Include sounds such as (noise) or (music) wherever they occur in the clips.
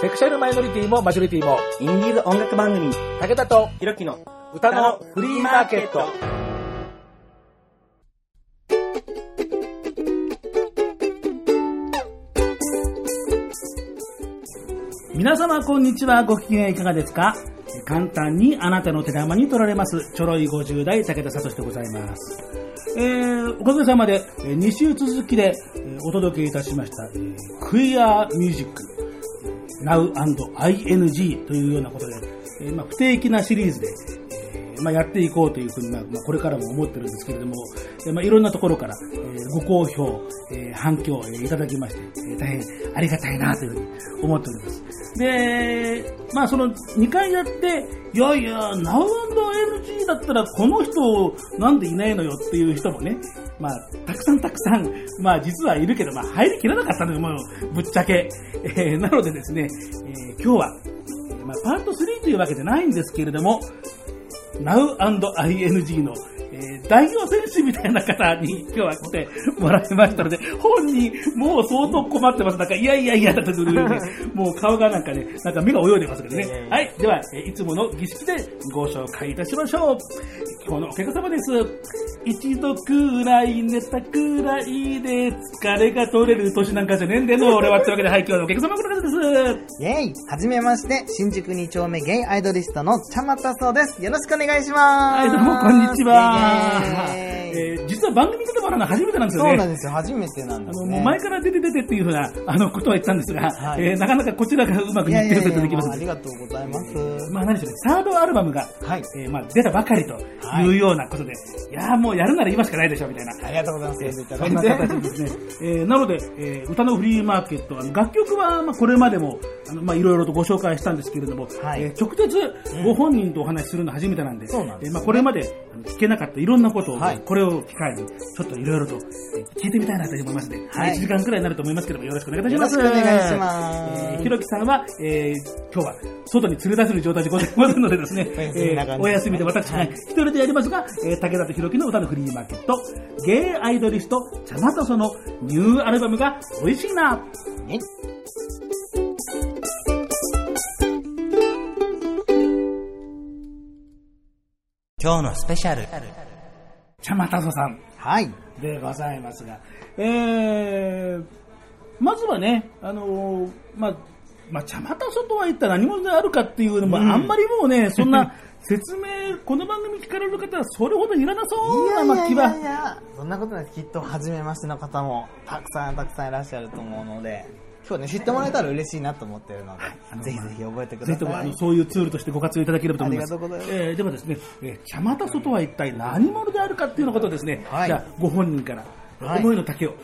セクシャルマイノリティもマジョリティも、インディーズ音楽番組、武田とひろきの歌のフリーマーケット。皆様こんにちは。ご機嫌いかがですか？簡単にあなたの手玉に取られます。ちょろい50代武田聡でございます。えー、おかげさまで2週続きでお届けいたしました、えー、クイアミュージック Now&ING というようなことで、えーまあ、不定期なシリーズで、まあ、やっていこうというふうに、まあ、これからも思ってるんですけれども、まあ、いろんなところから、えー、ご好評、えー、反響、えー、いただきまして、えー、大変ありがたいなというふうに思っております。で、まあその2回やって、いやいや、Now&LG だったらこの人なんでいないのよっていう人もね、まあたくさんたくさん、まあ実はいるけど、まあ入りきらなかったのよ、もうぶっちゃけ。えー、なのでですね、えー、今日は、まあパート3というわけじゃないんですけれども、Now&ING のー、代表選手みたいな方に今日は来てもらいましたので、本人、もう相当困ってます。なんか、いやいやいやだとするように、もう顔がなんかね、なんか目が泳いでますけどね。はい。では、えいつもの儀式でご紹介いたしましょう。今日のお客様です。一度くらい寝たくらいで疲れが取れる年なんかじゃねえんでの、俺は。というわけで、はい、今日のお客様この方です。イェイはじめまして、新宿2丁目ゲイアイドリストの茶又そうです。よろしくお願いします。はい、どうもこんにちは。えー、実は番組出てもらうのは初めてなんですよね。そうなんですよ、初めてなんです、ね、あの、前から出て出てっていうふうな、あの、ことは言ったんですが、はい、えー、なかなかこちらがうまくいってるといただきます。ありがとうございます。まあ何でしょうね、サードアルバムが、はい、えー、まあ出たばかりとい。うようなことで、はい、いやもうやるなら今しかないでしょ、みたいな。ありがとうございます。えー、そんな形ですね。えー、なので、えー、歌のフリーマーケット、あの楽曲は、まあこれまでも、あの、まあいろいろとご紹介したんですけれども、はい、えー、直接ご本人とお話しするの初めてなんで、そうなんです、ね、えー、まあこれまで聞けなかったいろんなことを、はい、これを機会に、ちょっといろいろと聞いてみたいなと思いますので、はい、1時間くらいになると思いますけども、よろしくお願いいたします。よろしくお願いします。えー、ひろきさんは、えー、今日は外に連れ出せる状態でございますのでですね、えー、お休みで私が一人でやりますが、えー、武田とひろきの歌のフリーマーケット、ゲイアイドリスト、ちゃまたそのニューアルバムが美味しいな。今日のスペシャル。ちゃまたそさん。はい。でございますが。えー、まずはね、あのー、まあ、まあ、茶またそとは言ったら何者であるかっていうのも、うん、あんまりもうね、そんな (laughs) 説明、この番組聞かれる方はそれほどいらなそうな気は。いやいやいや、そんなことないきっと初めましての方もたくさんたくさんいらっしゃると思うので。今日ね、知ってもらえたら嬉しいなと思ってるので、はい、ぜひぜひ覚えてください。ぜひともあのそういうツールとしてご活用いただければと思います。ありがとうございます。えー、ではですね、えー、茶またそとは一体何者であるかっていうのことをですね、はい、じゃあご本人から思いの丈を、も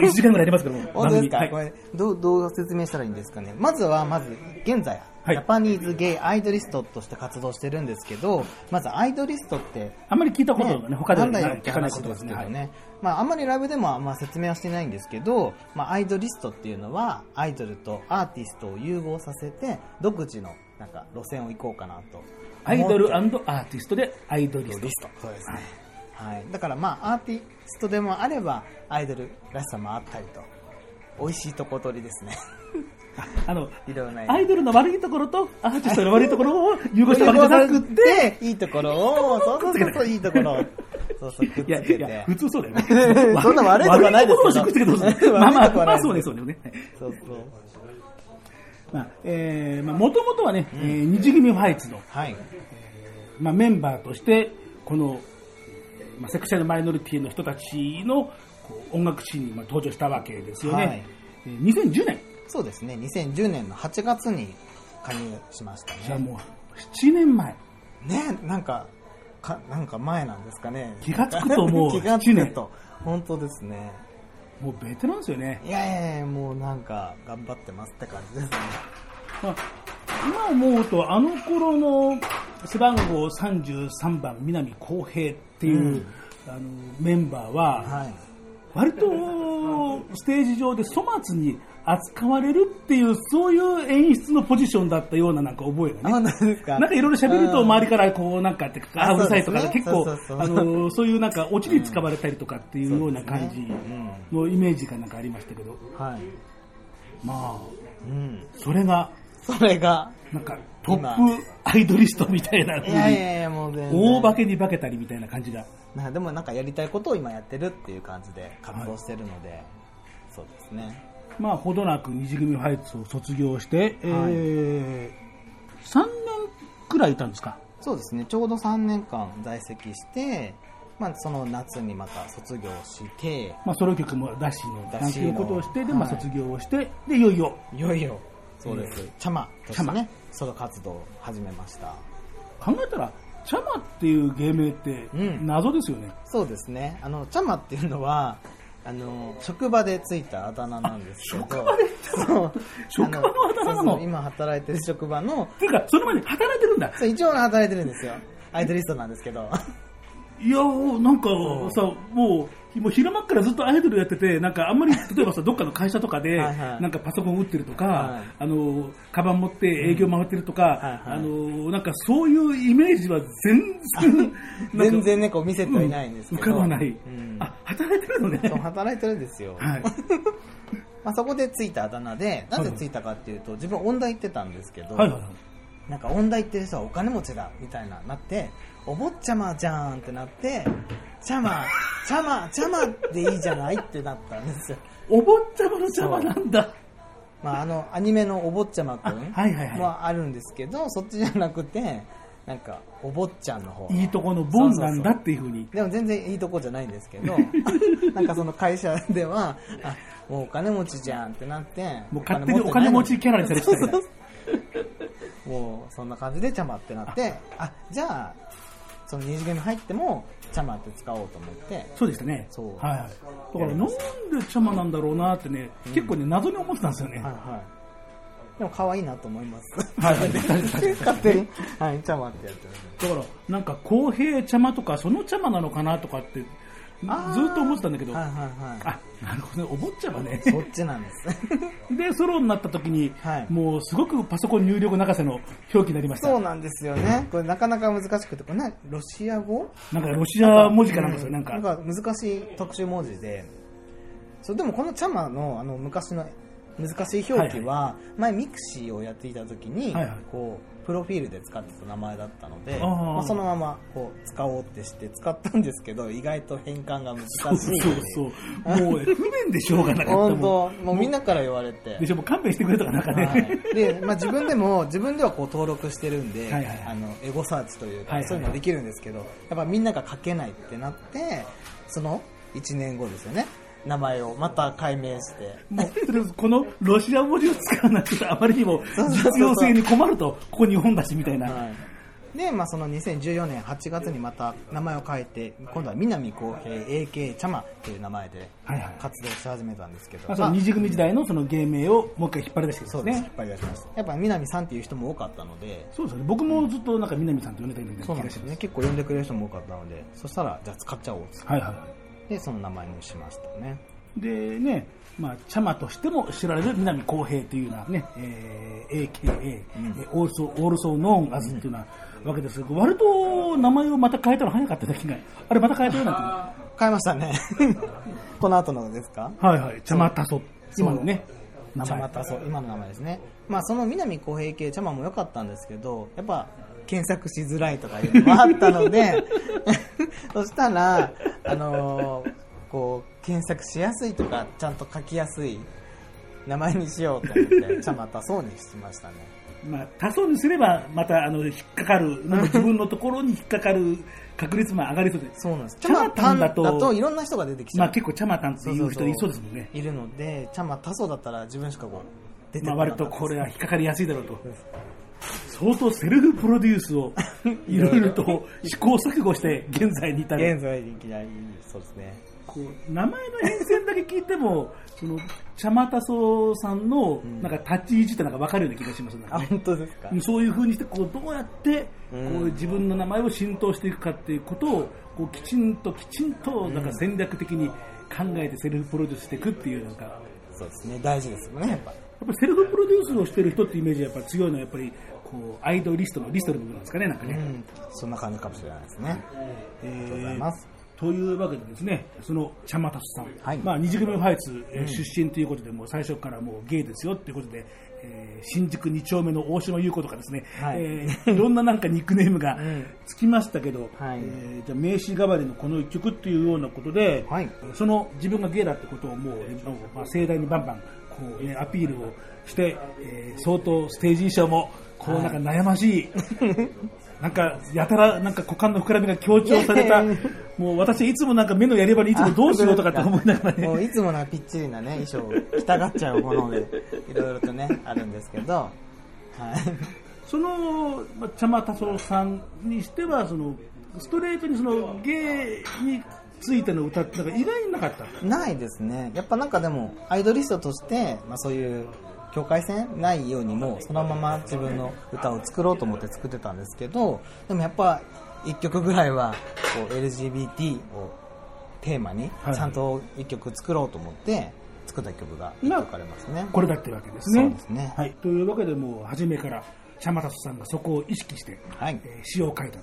う1時間ぐらいやりますけども、本当ですか、はい、これどう、どう説明したらいいんですかね。まずは、まず、現在、はい、ジャパニーズゲイアイドリストとして活動してるんですけど、まずアイドリストって、あんまり聞いたことがね、ね他では聞かないことですけどね。はい、まあ、あんまりライブでもま説明はしてないんですけど、まあ、アイドリストっていうのは、アイドルとアーティストを融合させて、独自のなんか路線を行こうかなと。アイドルアーティストでアイドリスト。そうですね。はい、だからまあアーティストでもあればアイドルらしさもあったりと美味しいとこ取りですねあの、アイドルの悪いところとアーティストの悪いところを融合したわけじゃなくて、いいところを、そうそうそう、いいところを。そうそう、くっつけて。いやいや普通そうだよね。(laughs) そんな悪いとこないですけど。悪いところまあまあ、まあそうね、そうね。そうそう。まあ、えー、まあ、もともとはね、えー、日組ファイツの、はい。まあ、メンバーとして、この、まあ、セクシャルマイノリティの人たちの音楽シーンに登場したわけですよね。はい、2010年そうですね、2010年の8月に加入しましたね。じゃあもう、7年前。ね、なんか、かなんか前なんですかね。気がつくともう、(laughs) 気がつくと。本当ですね。もうベテランですよね。いやいやいや、もうなんか、頑張ってますって感じですね。まあ、今思うと、あの頃の背番号33番、南浩平っていう、うん、あのメンバーは、はい、割とステージ上で粗末に扱われるっていう、そういう演出のポジションだったようななんか覚えがね。なんか？いろいろ喋ると周りからこうなんかってあ、うるさいとか、結構、あの、そういうなんかオチに使われたりとかっていうような感じのイメージがなんかありましたけど。はい。まあ、うん。それが、それが、なんかトップアイドリストみたいな風いやいに、やいや、もう全然。大化けに化けたりみたいな感じが。なでもなんかやりたいことを今やってるっていう感じで活動してるので、そうですね。まあ、ほどなく二次組ファイツを卒業して、えー、3年くらいいたんですか？そうですね、ちょうど3年間在籍して、まあ、その夏にまた卒業して、まあ、ソロ曲も出しの、なんていうことをして、で、まあ、はい卒業をして、で、いよいよ、いよいよ、そうです、チャマとしてね、ソロ活動を始めました。考えたら、チャマっていう芸名ってうん謎ですよね。そうですね、あの、チャマっていうのは、あの、職場でついたあだ名なんですけど、職場でそう職場のあだ名なの？今働いてる職場の、っていうか、その前に働いてるんだ。そう一応働いてるんですよ。アイドリストなんですけど。いやー、なんかさ、もう、もう昼間っからずっとアイドルやってて、なんかあんまり、(laughs) 例えばさ、どっかの会社とかで、なんかパソコン打ってるとか、はいあの、カバン持って営業回ってるとか、あの、なんかそういうイメージは全然、(laughs) 全然ね、こう見せてはいないんですけど。浮かばない。うんあ、働いてるのね。働いてるんですよ。はい。(laughs) まあ、そこでついたあだ名で、なぜついたかっていうと、自分音大行ってたんですけど、はいはいはい。なんか音大行ってる人はお金持ちだ、みたいな、なって、お坊ちゃまじゃんってなって、ちゃま、ちゃま、ちゃまでいいじゃないってなったんですよ。お坊ちゃまの邪魔なんだ。まあ、あの、アニメのお坊ちゃまくんあはあるんですけど、そっちじゃなくて、なんか、お坊ちゃんの方。いいとこのボンなんだっていうふうに。でも全然いいとこじゃないんですけど、(laughs) なんかその会社では、あ、もうお金持ちじゃんってなって、もう勝手にお金持ちキャラにされてた。もうそんな感じでチャマってなって、あ、じゃあ、その二次元に入っても、チャマって使おうと思って、そうでしたね。そうはいはい。だからなんで茶間なんだろうなってね、結構ね、謎に思ってたんですよね。はいはい。でも可愛いなと思います。はいはい (laughs) 勝手に、はい、チャマってやってる。だから、なんか公平茶間とか、その茶間なのかなとかって、ずっと思ってたんだけど、はいはいあ、なるほどね、お坊ちゃまね。はい。そっちなんです。(laughs) で、ソロになった時に、はいもうすごくパソコン入力泣かせの表記になりました。そうなんですよね。これなかなか難しくて、これなロシア語？なんかロシア文字かなんかですよ、なんか。なんか難しい特殊文字で、そうでもこのチャマのあの昔の難しい表記は、前 mixi をやっていた時に、はいはいこうプロフィールで使ってた名前だったので、まあ、そのままこう使おうってして使ったんですけど、意外と変換が難しい。そうそうそう。もうね、(laughs) 不便でしょうがなかったもん。本当もうみんなから言われてで。しょ、もう勘弁してくれとかなんかね。はい、で、まあ、自分でも自分ではこう登録してるんで、はいはいはいあのエゴサーチというか、そういうのできるんですけどやっぱみんなが書けないってなってその1年後ですよね名前をまた改名してもう、それこのロシア文字を使わないとあまりにも (laughs) 実用性に困ると、ここ日本だしみたいな。はいで、まあ、その2014年8月にまた名前を変えて今度は南浩平 AK チャマっていう名前ではいはい。活動し始めたんですけど、まあ、その二次組時代のその芸名をもう一回引っ張り出してくそうです、ねっ。張り出しましたやっぱ南さんっていう人も多かったのでそうですよね。僕もずっとなんか南さんと呼んでたようなそう気がします。なんですよね結構呼んでくれる人も多かったのでそしたらじゃあ使っちゃおうっつってはいはいはでその名前にしましたねい。でね、まあ、茶間としても知られる南公平というようなね、えー、AKA、えーオールソー、オールソーノーンアズっていうようなわけですけど、割と名前をまた変えたの早かった時が、あれまた変えたような変えましたね (laughs) この後のですか？はいはい。茶間タソ。今のね、名前。茶またそう今の名前ですねまあその南浩平系茶間も良かったんですけどやっぱ検索しづらいとかいうのもあったので (laughs) そしたらあのーこう検索しやすいとかちゃんと書きやすい名前にしようと思って茶またそうにしましたね (laughs) まあ、多層にすれば、また、あの、引っかかる、なんか自分のところに引っかかる確率も上がりそうで。そうなんです茶またんだとだといろんな人が出てきちゃう、まあ結構茶間たんっていう人いそうですもんね。いるので茶またそうだったら自分しかこう出てこまあなかった割とこれは引っかかりやすいだろうと。相当セルフプロデュースを (laughs) いろいろと試行錯誤して現在に至る。現在そうですね。こう名前の変遷だけ聞いても、その、茶間たそうさんのなんか立ち位置ってなんか分かるような気がしますね。あ本当ですか。そういう風にしてこうどうやってこう自分の名前を浸透していくかっていうことをこうきちんときちんとなんか戦略的に考えてセルフプロデュースしていくっていうなんか。やそうですね。大事ですよねやっぱっぱりセルフプロデュースをしてる人ってイメージがやっぱ強いのはやっぱりこうアイドリストのリストの部分なんですかねなんかね。うん。そんな感じかもしれないですね。えありがとうございます。というわけでですね、その茶間達さん、はい。まあ二次組ファイツえー出身ということで、もう最初からもうゲイですよっていうことで、えー新宿2丁目の大島優子とかですね、はい。えーいろんななんかニックネームが (laughs) うん。つきましたけど、はい。えーじゃあ名刺代わりのこの一曲っていうようなことで、はい。その自分がゲイだってことをもう、まあ、盛大にバンバンこう、ね、アピールをして、えー相当ステージ衣装もこうなんか悩ましい、(laughs) なんかやたらなんか股間の膨らみが強調された。(laughs) もう私いつもなんか目のやり場にいつもどうしようとかって (laughs) 思いながらね。もういつものぴっちりなね、衣装を着たがっちゃうもので、いろいろとね、あるんですけど、はい。その、まあ、茶間達郎さんにしてはそのストレートにそのゲイについての歌ってなんか意外になかった？ないですね。やっぱなんかでも、アイドリストとして、まあそういう境界線ないようにも、そのまま自分の歌を作ろうと思って作ってたんですけど、でもやっぱ一曲ぐらいは、こう LGBT をテーマにはい、ちゃんと一曲作ろうと思って、作った曲が一曲ありますね。これだってわけですね。そうですねはい、というわけでもう初めから茶間達さんがそこを意識して、はいえー詩を書いた、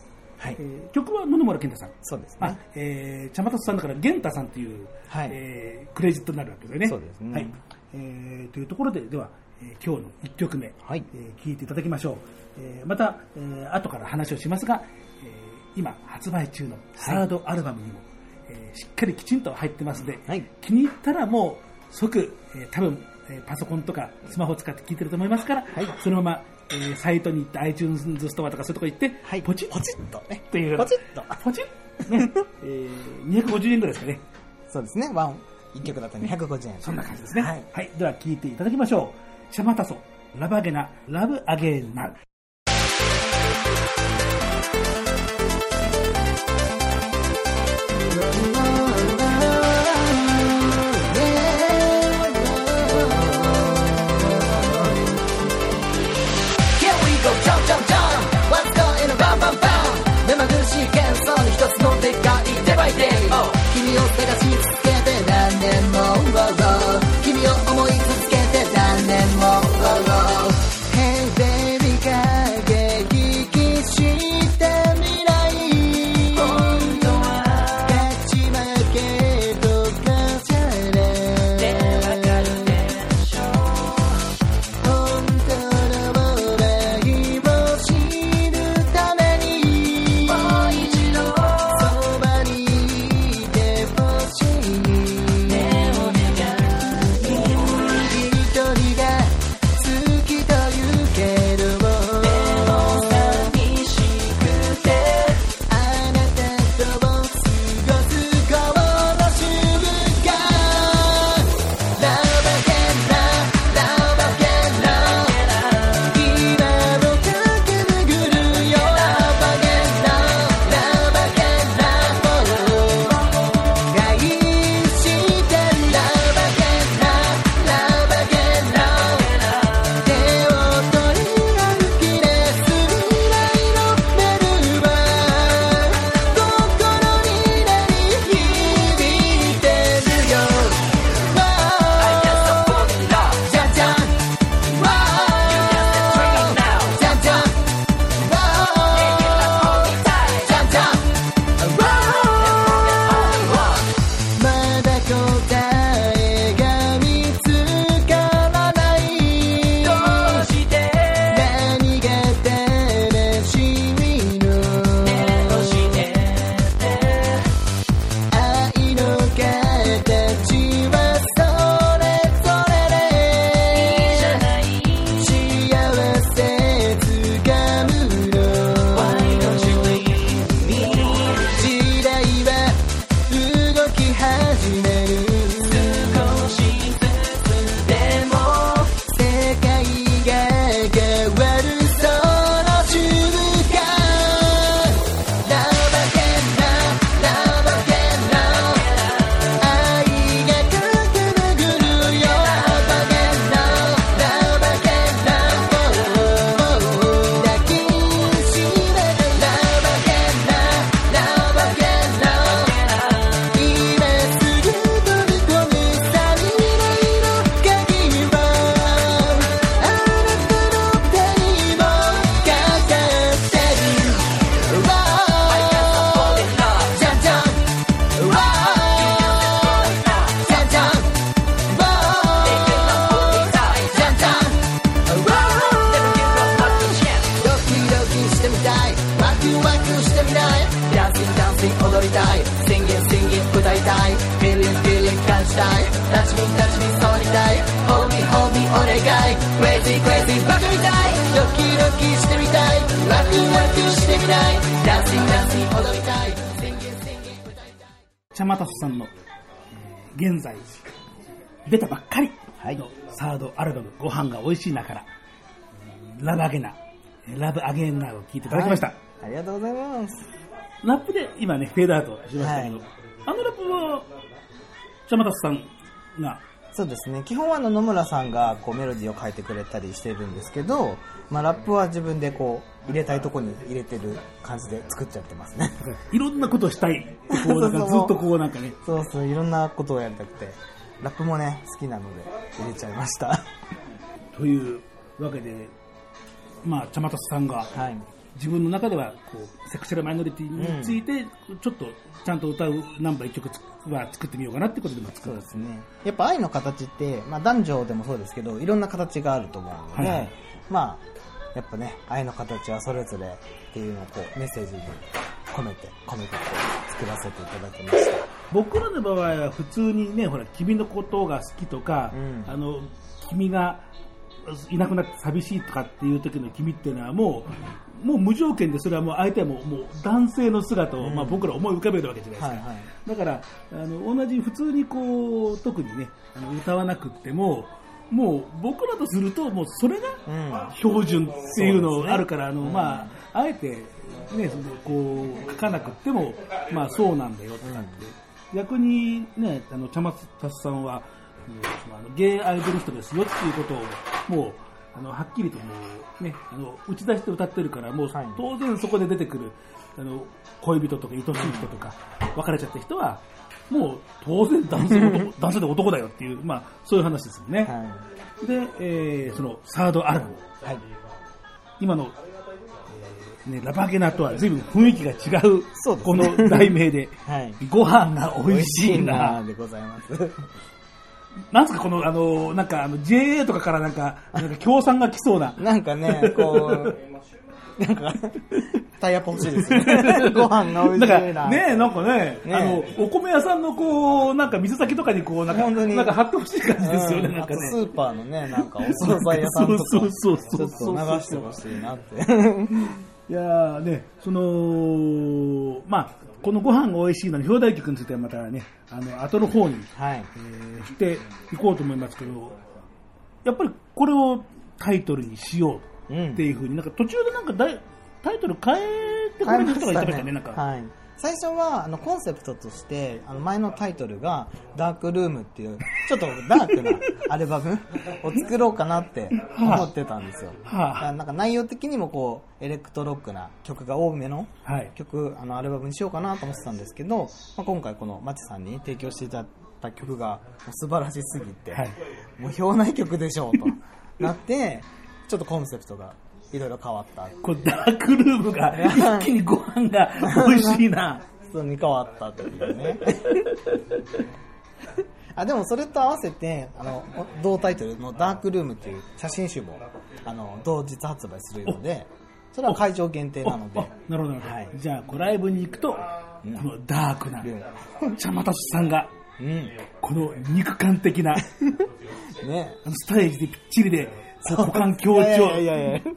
はいえ。ー曲は野々村健太さん。そうですあね。えー、茶間達さんだから源太さんという、はいえークレジットになるわけでね。そうですねはいえーというところで、では、えー今日の1曲目、はいえー聞いていただきましょう。えーまた、えー後から話をしますが、えー今発売中のサードアルバムにも、えーしっかりきちんと入ってますので、はい気に入ったらもう即、えー多分、えーパソコンとかスマホを使って聴いてると思いますから、はいそのまま、えーサイトに行って iTunes ストアとかそういうとこ行って、はい。ポチッポチッとね。というポチッと。ポチッ、ね (laughs) えー、250円ぐらいですかねそうですね。ワン、一曲だったら250円。そんな感じですねはい。はい、では聴いていただきましょうシャマタソラバゲナラブアゲーナ飯が美味しいなから、えーラブアゲナ、えーラブアゲンナを聴いていただきました。ありがとうございます。ラップで今ね、フェードアウトしましたけど、はいあのラップは、チャマタスさんが、そうですね。基本はあの野村さんがこうメロディーを書いてくれたりしてるんですけど、まあラップは自分でこう入れたいとこに入れてる感じで作っちゃってますね。(laughs) いろんなことをしたい。こう、なんかずっとこうなんかね、そうそう、いろんなことをやりたくて、ラップもね、好きなので入れちゃいました。というわけで、まあ、チャマタスさんが、はい。自分の中ではこうセクシャルマイノリティについて、ちょっとちゃんと歌うナンバー一曲は作ってみようかなってことでも作るそうですね。やっぱ愛の形って、まあ男女でもそうですけど、いろんな形があると思うので、はいはいまあ、やっぱね、愛の形はそれぞれっていうのをこうメッセージに込めて、込めてこう作らせていただきました。僕らの場合は普通にねほら君のことが好きとか、うんあの君がいなくなって寂しいとかっていう時の君っていうのはもうもう無条件でそれはもう相手はもうもう男性の姿を、まあ、僕ら思い浮かべるわけじゃないですか、はいはい。だからあの同じ普通にこう特にねあの歌わなくってももう僕らとするともうそれがうん。標準っていうのそうですねあるから、あの、まあ、あえて、ね、そのこう、書かなくっても、まあ、そうなんだよってなって、逆にね、あの、茶松達さんは、そのあのゲイアイドリストですよっていうことを、もう、あの、はっきりともう、ね、あの、打ち出して歌ってるから、もうはい、当然そこで出てくる、あの、恋人とか愛しい人とか、別れちゃった人は、もう、当然男性の男 (laughs) 男性で男だよっていう、まあ、そういう話ですよね。はで、えーその、サードアルバム。い。はい。今の、えーね、ラバゲナとは随分雰囲気が違う、そうですこねの題名で、(laughs) はい。ご飯が美味しいな。でございます。なんすかこの、あの、なんか、あの、JA とかからなんか、なんか、協賛が来そうな。なんかね、こう、(laughs) なんか、タイアップ欲しいですね。(laughs) ご飯が美味しいなね、なんかね、ねあの、お米屋さんのこう、なんか水先とかにこう、なんか、本当になんか貼ってほしい感じですよね、うんなんかね。スーパーのね、なんかお惣菜屋さんとか、そうそうそうちょっそうと流してほしいなって。(laughs) いやーね、その、まあ、このご飯が美味しいのに表題曲についてはまたね、あの、後の方に、はい。えーしていこうと思いますけど、やっぱりこれをタイトルにしよううんっていうふうに、なんか途中でなんかだいタイトル変えてくれる人がいてましたね、なんか。はい。最初はあのコンセプトとしてあの前のタイトルが「ダークルーム」っていうちょっとダークなアルバムを作ろうかなって思ってたんですよ、はあだからなんか内容的にもこうエレクトロックな曲が多めのはい。曲あのアルバムにしようかなと思ってたんですけど、まあ、今回このマチさんに提供していただいた曲が素晴らしすぎて、はい。もう表内曲でしょうとなってちょっとコンセプトがいろいろ変わった。これダークルームが (laughs) 一気にご飯が美味しいな。普通に変わったというね。あでもそれと合わせてあの同タイトルの「ダークルーム」っていう写真集もあの同日発売するのでそれは会場限定なので。あなるほど。はい。じゃあ、ライブに行くと、このダークな、うん。茶又さんが、うん。この肉感的な、(laughs) ね。あのステージでぴっちりで、こう股間強調。いやいやいや (laughs)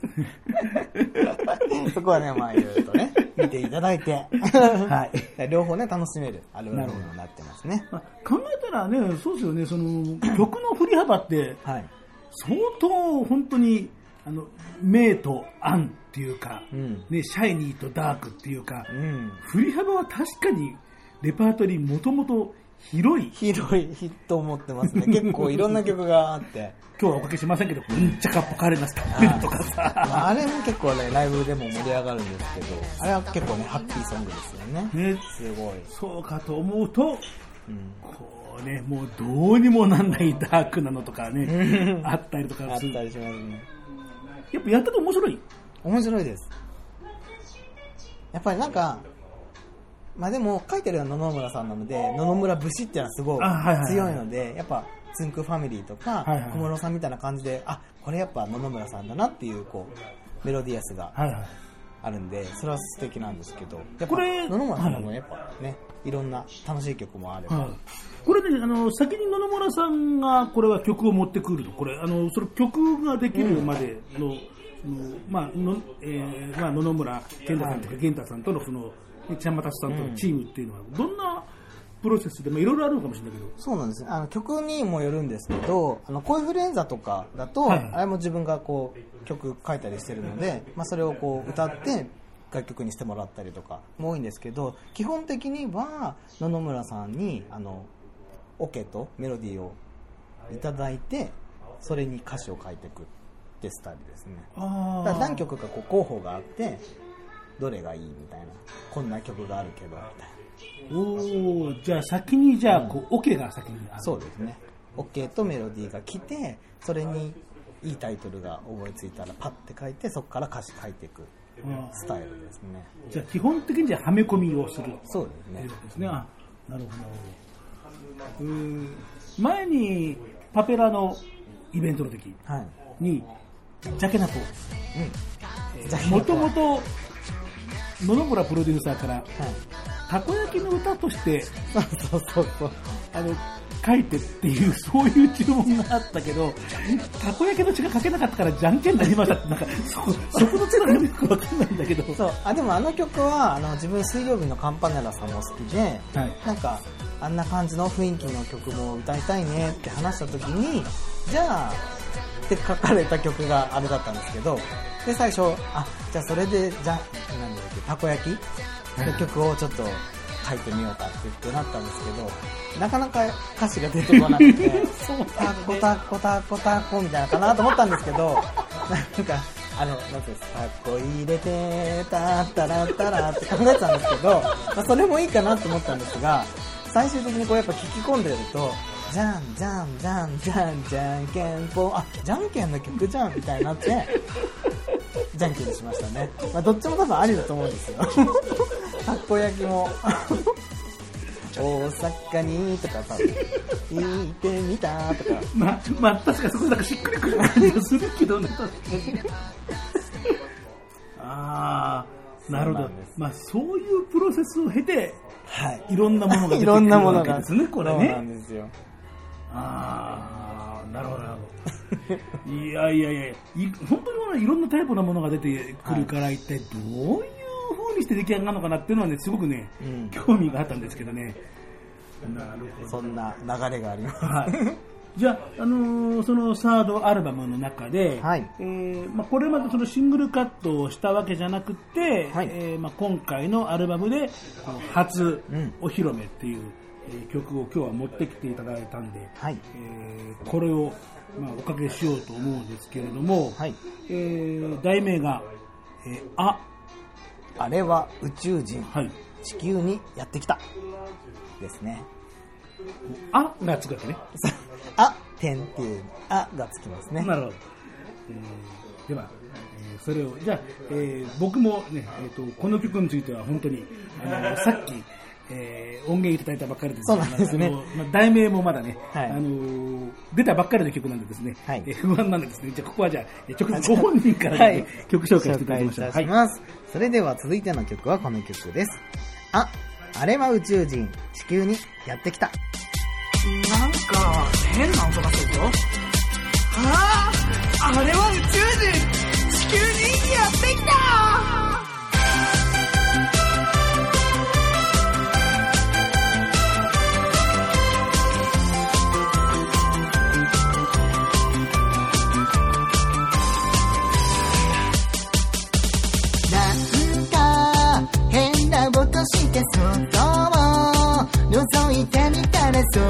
そこはね、まあいろいろとね、(laughs) 見ていただいて、はい。両方ね、楽しめるアルバムになってますね。まあ考えたらね、そうですよね、その (clears throat) 曲の振り幅って、はい。相当本当に、あの、明と暗っていうか、うん。ね、シャイニーとダークっていうか、うん。振り幅は確かにレパートリーもともと広い。広いヒットを持ってますね。(laughs) 結構いろんな曲があって。今日はおかけしませんけど、うんちゃかポカレナスカペルとかさ、あれも結構ね、ライブでも盛り上がるんですけど、あれは結構ね、ハッピーソングですよね。ね、すごい。そうかと思うと、うん。こうね、もうどうにもなんないダークなのとかね、あったりとあかする。ったりしますね。やっぱやってて面白い。面白いです。やっぱりなんか、まあでも書いてるのは野々村さんなので、野々村節っていうのはすごい強いので、やっぱつんくファミリーとか小室さんみたいな感じで、あ、これやっぱ野々村さんだなっていうこうメロディアスが。あるんでそれは素敵なんですけどこれ野々村さんもやっぱね、い、ろんな楽しい曲もあれば、はい、これね、あの先に野々村さんがこれは曲を持ってくると、これ、あのその曲ができるまでの、のまあのえーまあ、野々村健太さんとか健太さんとのその、ねちゃんまたさんとのチームっていうのは、どんなプロセスで、まあ、いろいろあるのかもしれないけど、そうなんです。ねあの曲にもよるんですけどあのコイフルエンザとかだと、はいあれも自分がこう曲書いたりしてるので、まあ、それをこう歌って楽曲にしてもらったりとかも多いんですけど基本的には野々村さんにあのオケとメロディーをいただいてそれに歌詞を書いていくってスタイルですね。あだから何曲かこう候補があってどれがいいみたいな。こんな曲があるけどみたいな。おーじゃあ先に、じゃあ、こう、オ、ケが先にある。そうですね。OK とメロディーが来てそれにいいタイトルが思いついたらパッて書いてそこから歌詞書いていくうんスタイルですね。じゃあ、基本的にじゃあ、はめ込みをする。そうですね。ですね。あ、なるほど、なるほど。うーん。前に、パペラのイベントの時はい。に、ジャケナポ。うん。じゃあもともと野々村プロデューサーからはい。たこ焼きの歌としてそうそうそう。あの書いてっていうそういう注文があったけどたこ焼きの血が書けなかったからじゃんけんになりましたってなんかそそこのつながりよくわかんないんだけど。そう。あでもあの曲はあの自分水曜日のカンパネラさんも好きで、はい。なんかあんな感じの雰囲気の曲も歌いたいねって話した時にじゃあって書かれた曲があれだったんですけどで最初あじゃあそれでじゃあなんだっけたこ焼き？の曲をちょっと書いてみようかって言ってなったんですけど (laughs) なかなか歌詞が出てこなくてタコタコタコタコみたいなのかなと思ったんですけどなんかあの、なんていうんですか、タコ入れて、たったらったらって考えてたんですけど、まあ、それもいいかなと思ったんですが、最終的にこうやっぱ聞き込んでると、じゃんじゃんじゃんじゃんじゃんけんぽん、あ、じゃんけんの曲じゃんみたいになって、(laughs) じゃんけんにしましたね。まあ、どっちも多分ありだと思うんですよ。(laughs) たこ焼きも。(laughs) 大阪にとかさ、行ってみたとか、まあ、まあ、確かにそこでなんかしっくりくる感じがするけどね、確かに。ああ、なるほど。まあ、そういうプロセスを経て、はい。いろんなものが出ていくろんるなものが。わけですね、これそうなんね。ですよ。ああ、なるほど、なるほど。(laughs) いやいやいやい本当にいろんなタイプのものが出てくるから、一体どういう風にして出来上がるのかなっていうのはね、すごくね、うん興味があったんですけどね。なるほど。そんな流れがあります。はい。じゃあ、あのーそのサードアルバムの中で、はいえーまあ、これまでそのシングルカットをしたわけじゃなくて、はいえーまあ、今回のアルバムで初うんお披露目っていう、えー曲を今日は持ってきていただいたんで、はい。えーこれを、まあ、おかけしようと思うんですけれども、はい。えー題名が、えーあ、あれは宇宙人、はい、地球にやってきた。ですね。あがつくわけね。(laughs) あ、点っていう、あがつきますね。なるほど。えーでは、えーそれを、じゃあ、えー僕もね、えーと、この曲については本当に、あのさっき、えー音源いただいたばっかりですそうなんですねまあ、題名もまだね、はいあのー出たばっかりの曲なんでですね、はいえー不安なんでですね、じゃあここはじゃあ、えー直接ご本人から、ねはい曲紹介していただきましょう。いたします。それでは続いての曲はこの曲です。あ、あれは宇宙人、地球にやってきた。なんか、変な音がするぞ。はああれは宇宙人地球にやってきたて外を覗いてみたら空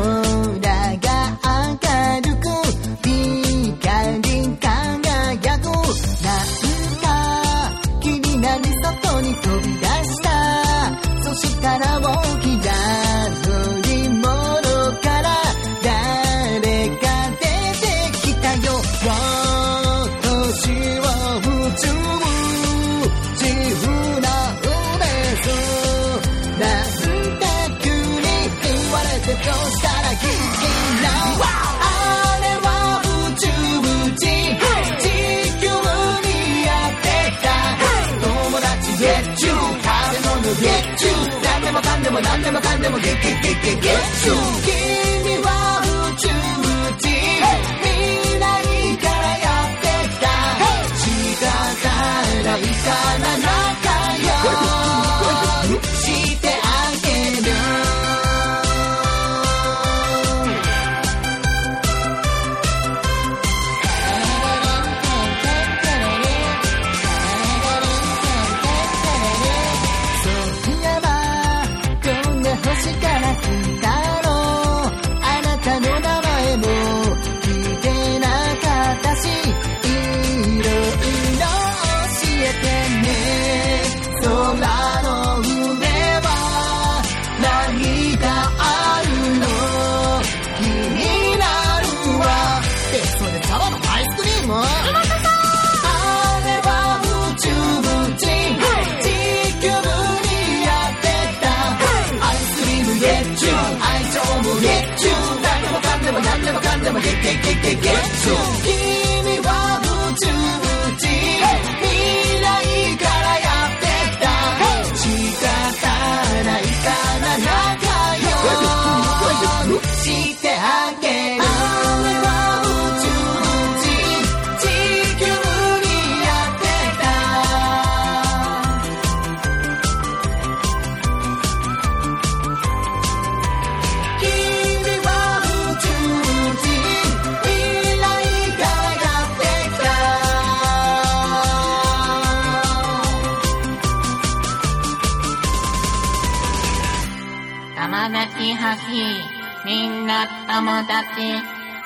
が明るく光り輝くなんか気になり外に飛び出した。そしたら大きなも何でもかんでもゲッゲッゲッゲッゲッシュ君は宇宙人。未来からやってきた。仕方ないからも何でもかんでもゲ友達、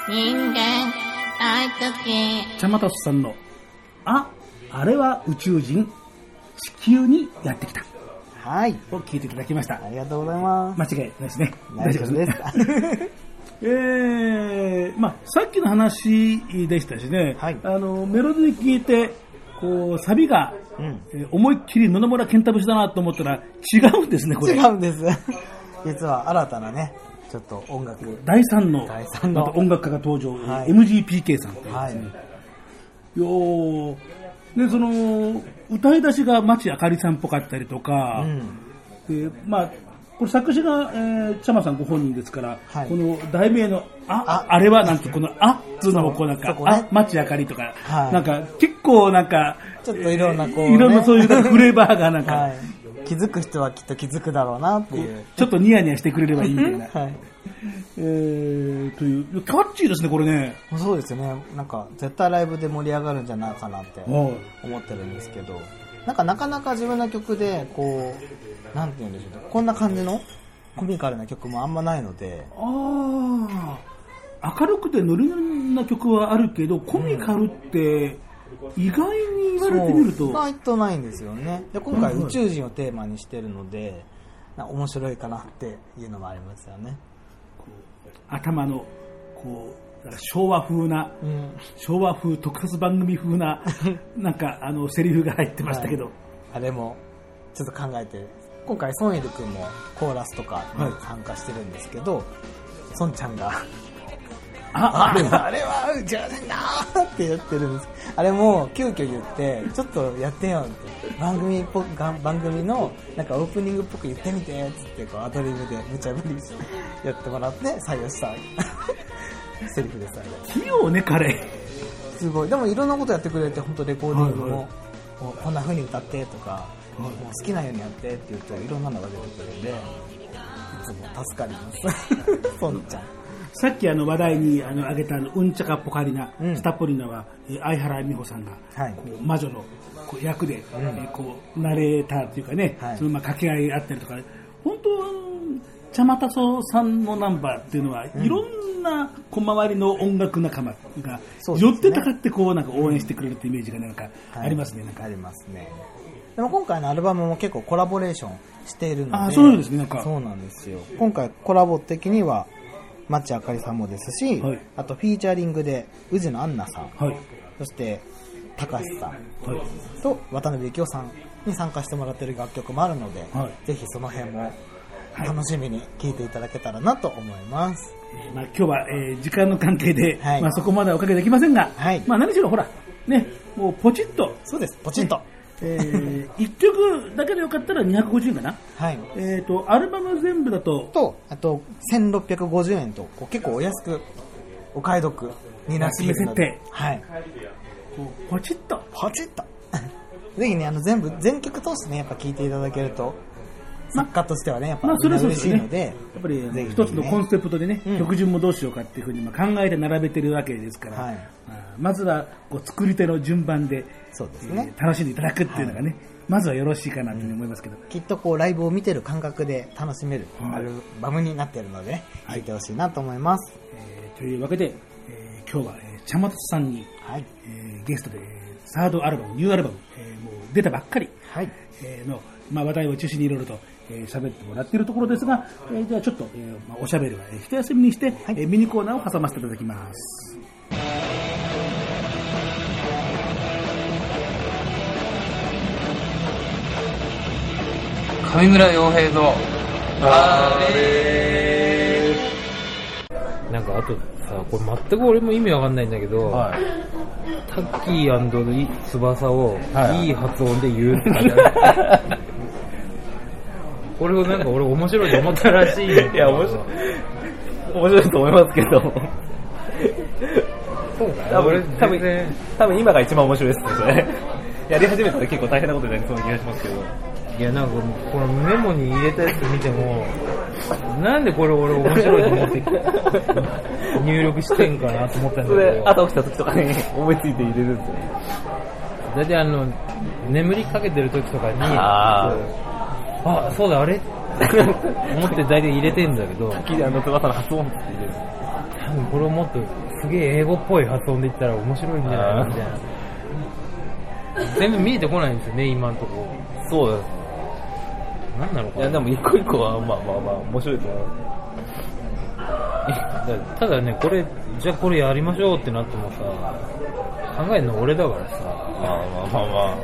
人間大好き。ちゃまたすさんの、あ、あれは宇宙人、地球にやってきた。はい。を聞いていただきました。ありがとうございます。間違いないですね。大丈夫です。(laughs) えー、まあ、さっきの話でしたしね、はいあの、メロディー聞いて、こう、サビが、うん。えー思いっきり野々村健太節だなと思ったら違うんですね、これ。違うんです。実は新たなね、ちょっと音楽。第三の第三の。また音楽家が登場、はい。MGPK さんという。ですね、はい。で、その、歌い出しが町あかりさんっぽかったりとか、うん。でまあ、これ作詞が、えー、ちゃまさんご本人ですから、はい。この題名の、あ、あ。あれはなんて、この、あっつうのもこうなんか、あ、町あかりとか、はい。なんか結構なんか、ちょっといろんなこうね。いろんなそういうフレーバーがなんか、はい。気づく人はきっと気づくだろうなっていう。ちょっとニヤニヤしてくれればいいみたいな。(laughs) はい。えー、という、キャッチーですね、これね。そうですよね。なんか、絶対ライブで盛り上がるんじゃないかなって思ってるんですけど、なんかなかなか自分の曲で、こう、なんて言うんでしょうね。こんな感じのコミカルな曲もあんまないので、ああ、明るくてノリノリな曲はあるけど、コミカルって、意外に言われてみると、意外とないんですよね。で、今回はいはい宇宙人をテーマにしてるので、面白いかなっていうのもありますよね。頭の、こう、昭和風な、うん。昭和風特撮番組風な、(laughs) なんか、あの、セリフが入ってましたけど、はいあれもちょっと考えて今回ソンイル君もコーラスとかにはい参加してるんですけど、ソンちゃんがあ、れは、あれは宇宙人だーって言ってるんですあれも急遽言ってちょっとやってよって番組っぽ番組のなんかオープニングっぽく言ってみてっつってこうアドリブで無茶ぶりしてやってもらって採用したセリフです器用ね、彼。すごいでもいろんなことやってくれて本当レコーディングも、はいこうこんな風に歌ってとか、もう好きなようにやってって言うといろんなのが出てくるんでいつも助かりますソンちゃんさっきあの話題にあの挙げたあのうんちゃかポカリナ、うん。スタポリナは、えー相原美穂さんが、はい。こう魔女のこう役で、えーこうナレーターっていうかね、はい。そのまあ掛け合いあったりとか、本当、茶またそさんのナンバーっていうのは、いろんな小回りの音楽仲間が寄ってたかってこうなんか応援してくれるってイメージがなんかありますね、なんか。ありますね。でも今回のアルバムも結構コラボレーションしているので。あそうですねなんか。そうなんですよ。今回コラボ的には町あかりさんもですし、はい。あとフィーチャリングで宇治のアンナさん。はい、そして高橋さん。はい、と渡辺幸雄さんに参加してもらってる楽曲もあるので、はい。ぜひその辺も楽しみに聴いていただけたらなと思います。えーまあ、今日は、えー時間の関係で、はい。まあ、そこまではおかけできませんが、はい。まあ、何しろほら、ね、もうポチッと。そうです、ポチッと。えー、1曲だけでよかったら250円かな。はい。えっ、と、アルバム全部だと、と、あと、1650円と、こう結構お安く、お買い得になっているので。はい。こうポチッと。ポチッと。(laughs) ぜひね、あの、全部、全曲通してね、やっぱ聴いていただけると、作家としてはね、やっぱ、まあ、それはそうですよね。嬉しいので、やっぱりぜひ一つのコンセプトでね、うん曲順もどうしようかっていうふうにまあ考えて並べてるわけですから、はいまあまずはこう作り手の順番で、そうですねえー楽しんでいただくっていうのがね、まずはよろしいかなというふうに思いますけど、きっとこう、ライブを見てる感覚で楽しめるはいアルバムになっているのでね、聴いてほしいなと思います。えーというわけで、えー今日は、えー、茶松さんに、はい。えーゲストで、えーサードアルバム、ニューアルバム、えーもう出たばっかり、はい。えーの、まあ、話題を中心にいろいろとえー喋、ってもらっているところですが、えーじゃあちょっと、えーまあ、おしゃべりは、えー一休みにして、えーミニコーナーを挟ませていただきます。上村洋平のなんかあとさ、これ全く俺も意味わかんないんだけど、タッキー翼をい。い発音で言うって書いてあるこれをなんか俺面白いと思ったらしい。いや面白い面白いと思いますけど。そうか多俺分多分多分今が一番面白いですね。やり始めたら結構大変なことになりそうな気がしますけどいやなんかこのメモに入れたやつ見ても、なんでこれ俺面白いと思って (laughs) 入力してんかなと思ったんだそれけど。朝起きた時とかに (laughs) 思いついて入れるんですよ大体あの、眠りかけてる時とかに、ああ、そうだ、あれ？思って大体入れてんだけど、キリアの翼の発音って入れる。多分これをもっとすげえ英語っぽい発音で言ったら面白いんじゃないのみたいな。全部見えてこないんですよね、今のとこ。そうですろ。なんなのかな？いやでも一個一個はまあまあまあ面白いと思う。ただね、これ、じゃあこれやりましょうってなってもさ、考えるの俺だからさ、まあまあまあまあ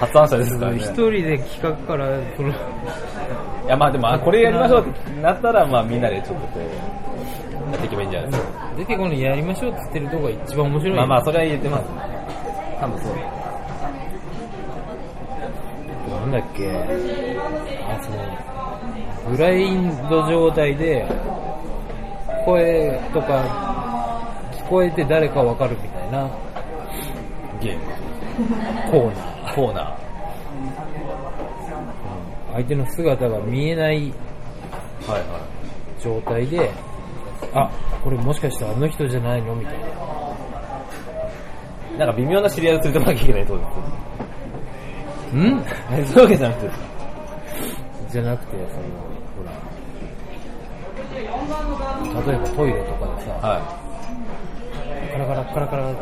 発案者ですからね。一人で企画から、その、いやまあでもあこれやりましょうってなったらまあみんなでちょっとこうやっていけばいいんじゃないですか。出てこのやりましょうって言ってるとこが一番面白い。まあまあそれは言ってます。多分そうなんだっけ、あ、その、ブラインド状態で、声とか聞こえて誰かわかるみたいな。ゲーム。コーナー。コーナー。相手の姿が見えないはいは状態で、あ、これもしかしてあの人じゃないの？みたいな。いなんか微妙な知り合いを連れてこなきゃいけないってことですん？よ (laughs) そういうわけじゃなくて。じゃなくて、その、ほら、例えばトイレとかでさ、はカラカラカラカラって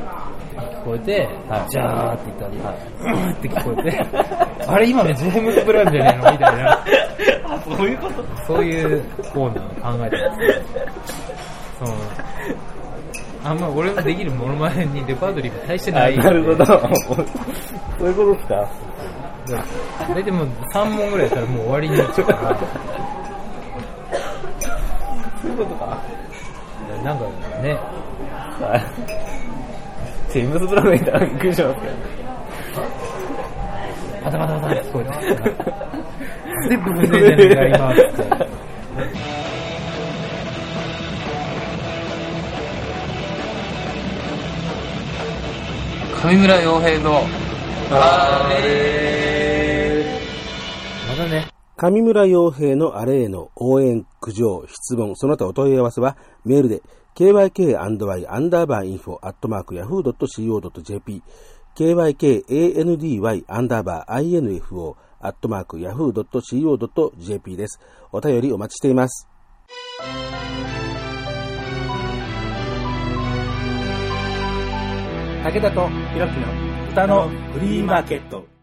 聞こえて、はい。ジャーって言ったり、うーって聞こえて、(laughs) あれ今のジェームズ・ブラウンじゃないの？みたいな、(laughs) いそういうこと？そういうコーナーを考えてます。そのあんま俺のできるモノマネにレパートリーが大してあない。なるほど。そういうことですか大体もう3問ぐらいやったらもう終わりになっちゃうから。そういうことかなんかね、はいジェームズ・ブラウンみたいなびっくりしますけどバタバタバタって聞こえて。ステップ踏んでるじゃないか、今って。上村洋平のあまたね。上村洋平のあれへの応援、苦情、質問、その他お問い合わせはメールで kyk&y アンダーバーインフォアットマーク yahoo.co.jp kykandy アンダーバー info アットマーク yahoo.co.jp です。お便りお待ちしています。武田とひろきの歌のフリーマーケット。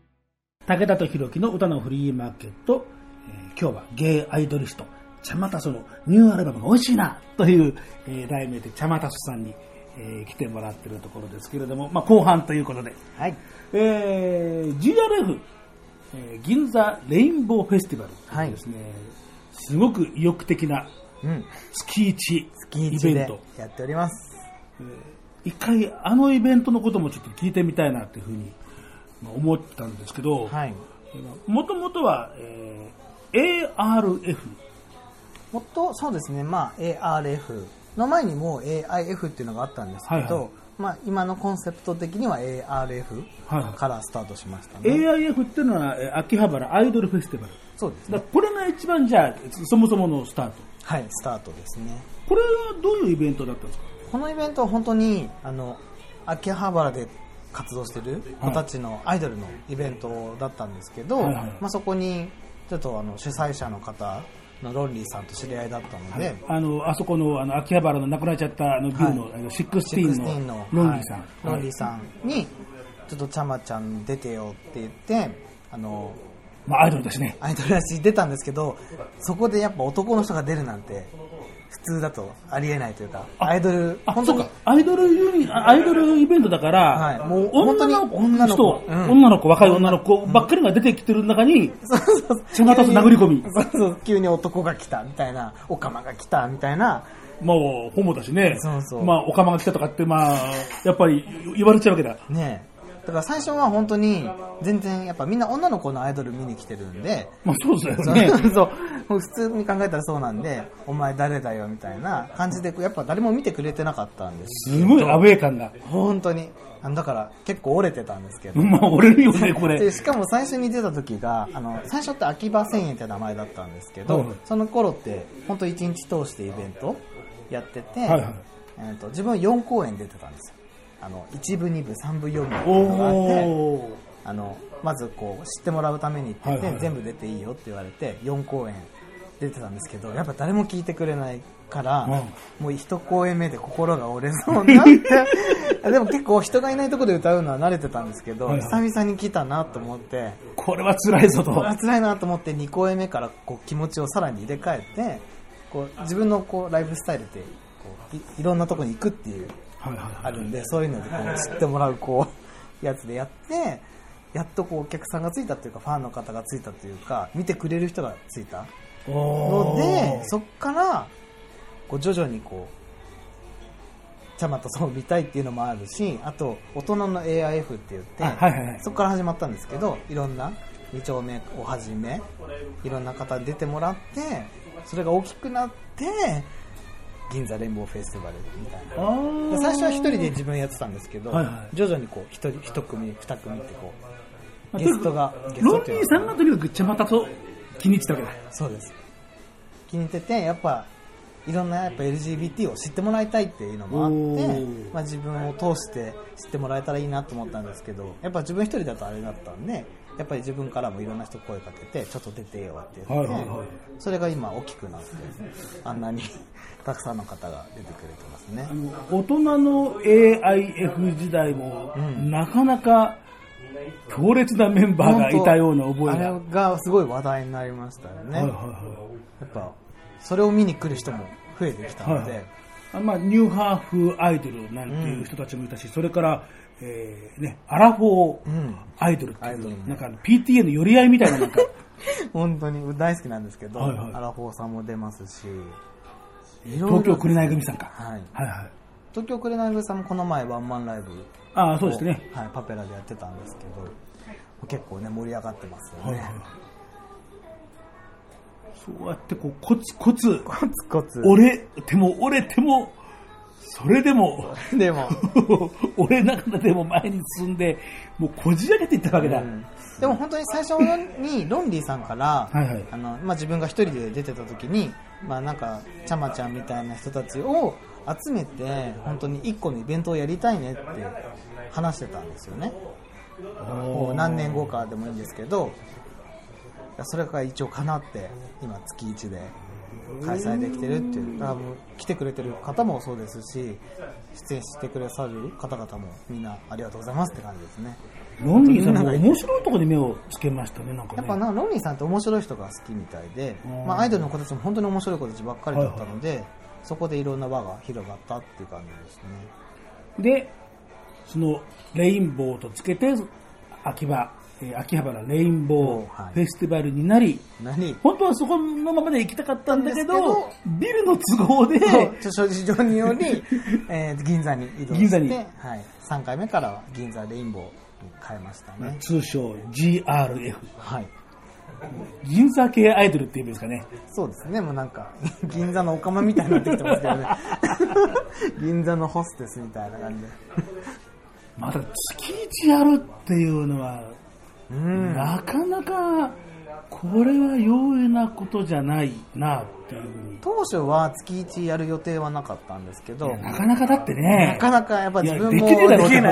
武田とひろきの歌のフリーマーケット。えー今日はゲイアイドリスト、ちゃまたそのニューアルバムが美味しいなという、えー題名でちゃまたそさんに、えー来てもらってるところですけれども、まあ、後半ということで、はい。えー GRF、えー銀座レインボーフェスティバルというですね、すごく意欲的なうん。月一月一でイベント。やっております。一回あのイベントのこともちょっと聞いてみたいなっていうふうにまあ思ってたんですけど、はい。もともとは、えー ARF。もっと、そうですね、まあ、ARF の前にも AIF っていうのがあったんですけど、はいはいまあ、今のコンセプト的には ARF はいはいからスタートしましたね。AIF っていうのは、えー秋葉原アイドルフェスティバル。そうですね。これが一番じゃあ、そもそものスタート。はい、スタートですね。これはどういうイベントだったんですか？このイベントは本当に、あの、秋葉原で活動してる子たちのアイドルのイベントだったんですけど、はいはい。まあ、そこに、ちょっとあの、主催者の方のロンリーさんと知り合いだったので、あの、あそこの、あの、秋葉原の亡くなっちゃった、あの、ビューの、はいあの、16 16ののロンリーさん。はい。ロンリーさんに、ちょっとちゃまちゃん出てよって言って、あの、まあ、アイドルだしね。アイドルらしい出たんですけど、そこでやっぱ男の人が出るなんて、普通だとありえないというか、アイドル、あ、本当か。アイドルユニ、あアイドルイベントだから、はいもう女の本当に女の人子うん女の子、若い女の子ばっかりが出てきてる中に、その後殴り込み。そうそう、急に男が来たみたいな、オカマが来たみたいな、もう、ホモだしね。そうそうまあ、オカマが来たとかって、まあ、やっぱり言われちゃうわけだ。ねえ。だから最初は本当に、全然やっぱみんな女の子のアイドル見に来てるんで、まあ、そうだよそうね。そう普通に考えたらそうなんで、お前誰だよみたいな感じで、やっぱ誰も見てくれてなかったんですすごいアウェー感が。本当に。あのだから結構折れてたんですけど。まあ、俺るよね、(laughs) こでれ。しかも最初に出た時が、あの、最初って秋葉千円って名前だったんですけど、はいその頃って、本当一日通してイベントやってて、はいはいえーと自分は4公演出てたんですよ。あの、1部、2部、3部、4部っていうのがあって。あの、まずこう、知ってもらうためにって言って、はいはい全部出ていいよって言われて、4公演出てたんですけど、やっぱ誰も聞いてくれないから、もう一公演目で心が折れそうになって、(laughs) でも結構人がいないところで歌うのは慣れてたんですけど、はいはい久々に来たなと思って、これは辛いぞと。これは辛いなと思って2公演目からこう気持ちをさらに入れ替えて、こう自分のこうライフスタイルってこういいろんなところに行くっていうあるんで、そういうのでこう知ってもらうこうやつでやって、やっとこうお客さんがついたというか、ファンの方がついたというか、見てくれる人がついたので、そっから、こう徐々にこう、ちゃまとそう見たいっていうのもあるし、あと、大人の AIF って言って、あはいはいはい。そこから始まったんですけど、いろんな2丁目をはじめ、いろんな方に出てもらって、それが大きくなって、銀座レインボーフェスティバルみたいな。最初は一人で自分やってたんですけど、はいはい。徐々にこう一人一組二組ってこうまあゲストがロンリーさんがとにかくちゃまたと気に入ってた。わけだ。そうです。気に入っててやっぱいろんなやっぱ LGBT を知ってもらいたいっていうのもあってまあ、自分を通して知ってもらえたらいいなと思ったんですけどやっぱ自分一人だとあれだったんでやっぱり自分からもいろんな人声かけてちょっと出てよって言って、はいはいはい。それが今大きくなってあんなにたくさんの方が出てくれてますね。大人の AIF 時代も、なかなか強烈なメンバーがいたような覚えが。あれがすごい話題になりましたよね、はいはいはい。やっぱそれを見に来る人も増えてきたので、はいあまあ、ニューハーフアイドルなんていう人たちもいたし、それから、えーね、アラフォーアイドルっていう、アイドルねなんか PTA の寄り合いみたいななんか、(laughs) 本当に大好きなんですけど、はいはい。アラフォーさんも出ますし東京紅組さんか。はい。はいはい。東京紅組さんもこの前ワンマンライブああ、そうですね。はい、パペラでやってたんですけど結構ね盛り上がってますよね、はいはい。そうやってこう、コツコツ、コツコツ。折れても折れても、それでも、でも。折れながらでも前に進んで、もうこじ開けていったわけだ。うん。でも本当に最初にロンリーさんからはいはい。あの、まあ、自分が一人で出てた時に、まあ、なんかちゃまちゃんみたいな人たちを集めて本当に一個のイベントをやりたいねって話してたんですよね。もう何年後かでもいいんですけどそれが一応叶って今月1で開催できてるっていうだからもう来てくれてる方もそうですし出演してくださる方々もみんなありがとうございますって感じですね。ロンリーさんも面白いところに目をつけましたね、なんかね。やっぱなロンリーさんって面白い人が好きみたいでうん、まあ、アイドルの子たちも本当に面白い子たちばっかりだったので、そこでいろんな輪が広がったっていう感じですね。で、そのレインボーとつけて、秋葉、えー秋葉原レインボーはいフェスティバルになり、何？本当はそこのままで行きたかったんだけど、ビルの都合で、諸事情により、(laughs) えー銀座に移動してはい、3回目からは銀座レインボー変えましたね。通称 GRF。はい。銀座系アイドルっていうんですかね。そうですね、もうなんか、(laughs) 銀座のオカマみたいになってきてますけどね。(laughs) 銀座のホステスみたいな感じで。まだ月一やるっていうのは、うん。なかなか、これは容易なことじゃないなっていう。当初は月1やる予定はなかったんですけど、なかなかだってねな、かなかやっぱ自分もでき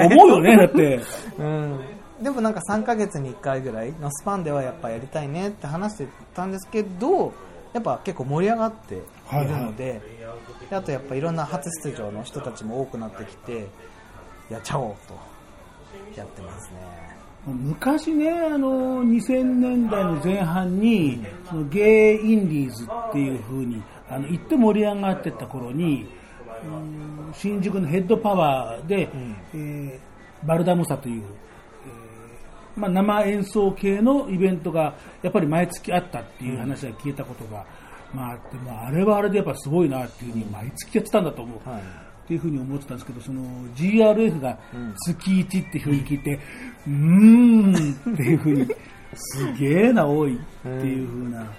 思うよね、だって。(laughs) うん。でもなんか3ヶ月に1回ぐらいのスパンではやっぱやりたいねって話してたんですけど、やっぱ結構盛り上がっているので、であとやっぱいろんな初出場の人たちも多くなってきて、やっちゃおうとやってますね。昔ね、あの、2000年代の前半に、そのゲイインディーズっていう風に、あの、言って盛り上がってた頃に、うん新宿のヘッドパワーで、えーバルダムサという、えーまあ、生演奏系のイベントがやっぱり毎月あったっていう話は聞いたことが、まああって、まあ、あれはあれでやっぱすごいなっていうふうに毎月やってたんだと思う。はい。っていうふうに思ってたんですけど、その GRF が月1っていうふうに聞いて、うーんっていうふうに、すげえな、多いっていうふうな。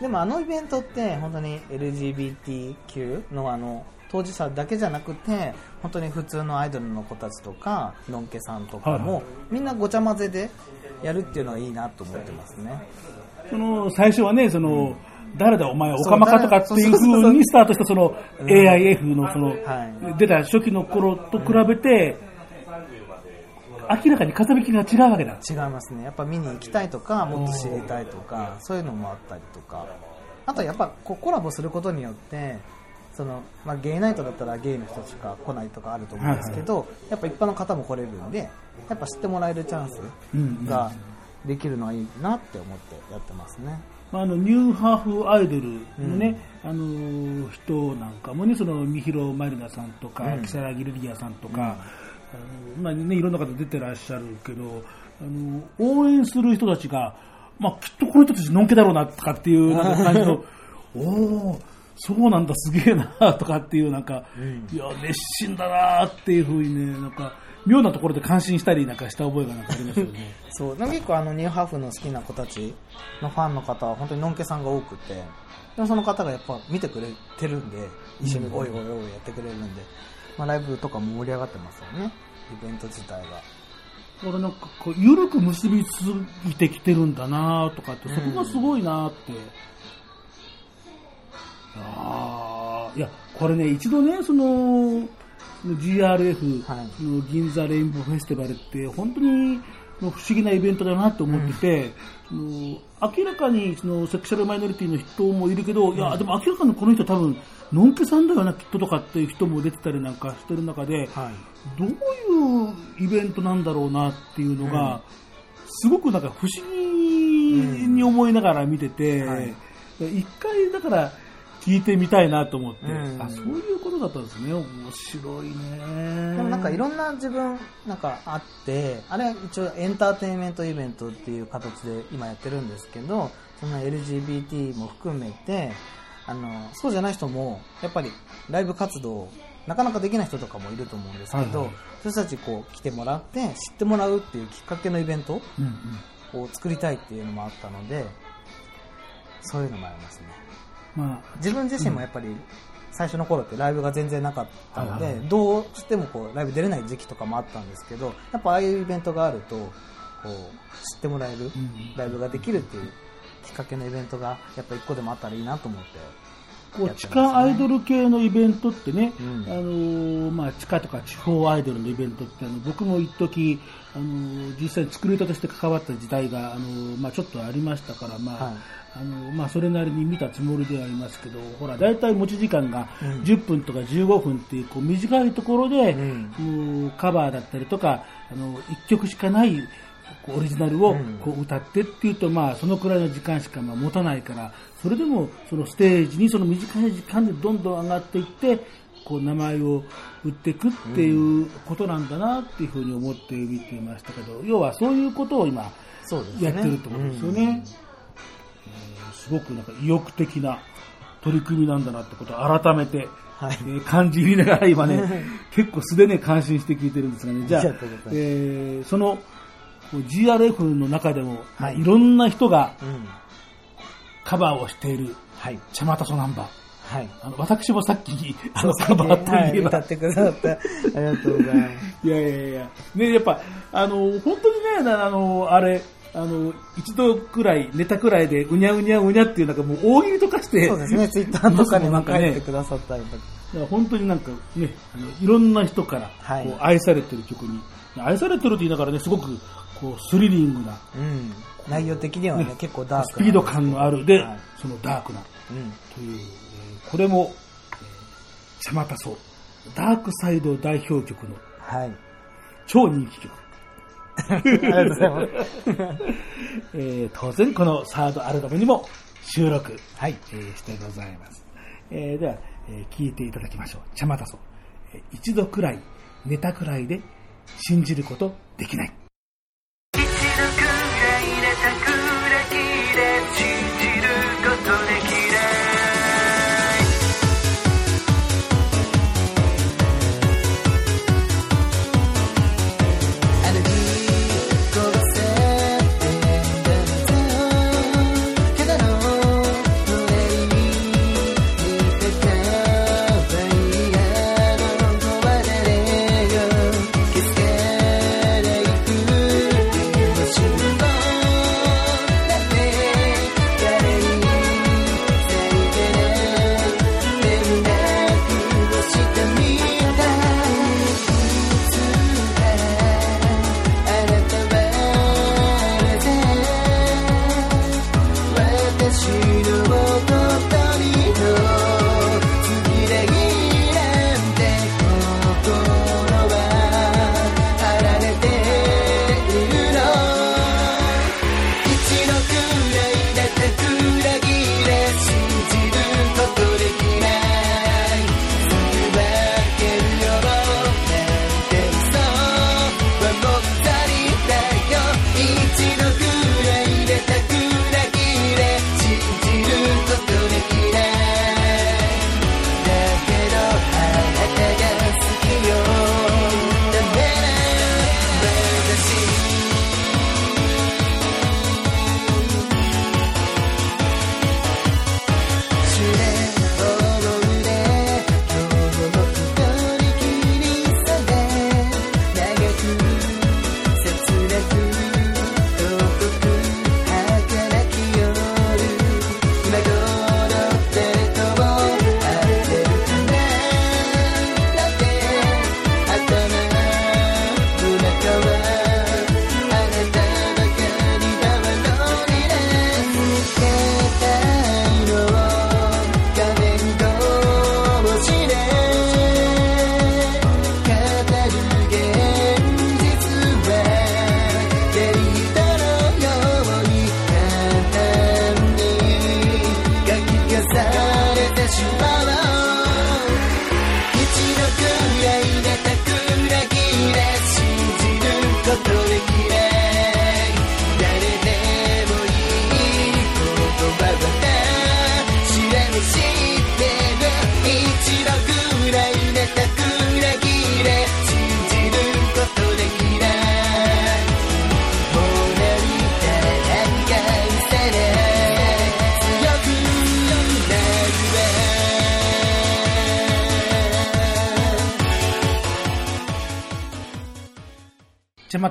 でもあのイベントって本当に LGBTQ のあの当事者だけじゃなくて本当に普通のアイドルの子たちとかのんけさんとかも、はいはい。みんなごちゃ混ぜでやるっていうのはいいなと思ってますね。その最初はね、その、誰だお前、オカマかとかっていうふうにスタートしたその AIF のそのは出た初期の頃と比べて、明らかに風引きが違うわけだ。違いますね。やっぱ見に行きたいとかもっと知りたいとかそういうのもあったりとか。あとやっぱこうコラボすることによってその、まあ、ゲイナイトだったらゲイの人しか来ないとかあると思うんですけど、やっぱ一般の方も来れるんでやっぱ知ってもらえるチャンスうんができるのはいいなって思ってやってますね。まあ、あのニューハーフアイドルのね、あの人なんかもね、その三広まりなさんとか、うん。木更木ルリアさんとか、あのまあね、いろんな方出てらっしゃるけど、あの応援する人たちが、まあ、きっとこの人たちのんけだろうなとかっていう感じの、(laughs) おお、そうなんだ、すげえなとかっていう、なんか、いや、熱心だなっていうふうにね、なんか、妙なところで感心したりなんかした覚えがなんかありますよね。(laughs) そう。結構あのニューハーフの好きな子たちのファンの方は本当にのんけさんが多くて。でもその方がやっぱ見てくれてるんで一緒においおいおいやってくれるんで、まあ、ライブとかも盛り上がってますよね。イベント自体が俺なんかこう、ゆるく結びついてきてるんだなとかって、そこがすごいなって。ああ、いや、これね、一度ね、その、GRF はい。の銀座レインボーフェスティバルって、本当に不思議なイベントだなと思ってて、その明らかにそのセクシャルマイノリティの人もいるけど、いや、でも明らかにこの人多分、のんけさんだよな、きっととかっていう人も出てたりなんかしてる中で、はい。どういうイベントなんだろうなっていうのが、すごくなんか不思議に思いながら見てて、はい。一回だから聞いてみたいなと思って、うん。あ、そういうことだったんですね。面白いね。でもなんかいろんな自分なんかあってあれは一応エンターテインメントイベントっていう形で今やってるんですけどその LGBT も含めてあのそうじゃない人もやっぱりライブ活動なかなかできない人とかもいると思うんですけど、はいはい。そたちこう来てもらって知ってもらうっていうきっかけのイベントを作りたいっていうのもあったのでそういうのもありますねまあ、自分自身もやっぱり最初の頃ってライブが全然なかったので、どうしてもこうライブ出れない時期とかもあったんですけどやっぱああいうイベントがあるとこう知ってもらえるん。ライブができるっていうきっかけのイベントがやっぱ一個でもあったらいいなと思って。こう地下アイドル系のイベントってね、うん。あのーまあ、地下とか地方アイドルのイベントってあの僕も一時あのー実際に作り手として関わった時代が、あのーまあ、ちょっとありましたから、まあはいあのまあ、それなりに見たつもりではありますけどほら大体持ち時間がうん。10分とか15分っていうこう短いところで、うん。カバーだったりとかあの1曲しかないオリジナルをうん。こう歌ってっていうと、まあ、そのくらいの時間しかまあ持たないからそれでもそのステージにその短い時間でどんどん上がっていってこう名前を売っていくっていうことなんだなっていうふうに思って見ていましたけど要はそういうことを今やってるってことですよね。えーすごくなんか意欲的な取り組みなんだなってことを改めてはいえー感じながら今ね、結構素でね、感心して聞いてるんですがね、じゃああえーその GRF の中でも、はいい、ろんな人がうん。カバーをしている、はい。チャマタソナンバー。はい。あの私もさっき、あの、カバーといえば、はい歌ってくださって、ありがとうございます。(laughs) いやいやいや、ね、やっぱ、あの、本当にね、あの、あれ、あの、一度くらい、ネタくらいで、うにゃうにゃうにゃっていう、なんかもう大喜利とかして、そうですね、ツイッターとかにもなんかね書いてくださったりとか。だから本当になんかね、いろんな人からはいこう愛されてる曲に、愛されてるって言いながらね、すごくこうスリリングな、うん。内容的にはね、ね結構ダークスピード感のあるで、はいそのダークなうん。という、えーこれも、えー、シャマタソ、ダークサイド代表曲のはい。超人気曲。ありがとうございます。(laughs) えー当然このサードアルバムにも収録、はい。えーしてございます。えーでは、えー聞いていただきましょう。チャマタソ。えー一度くらい、寝たくらいで信じることできない。あの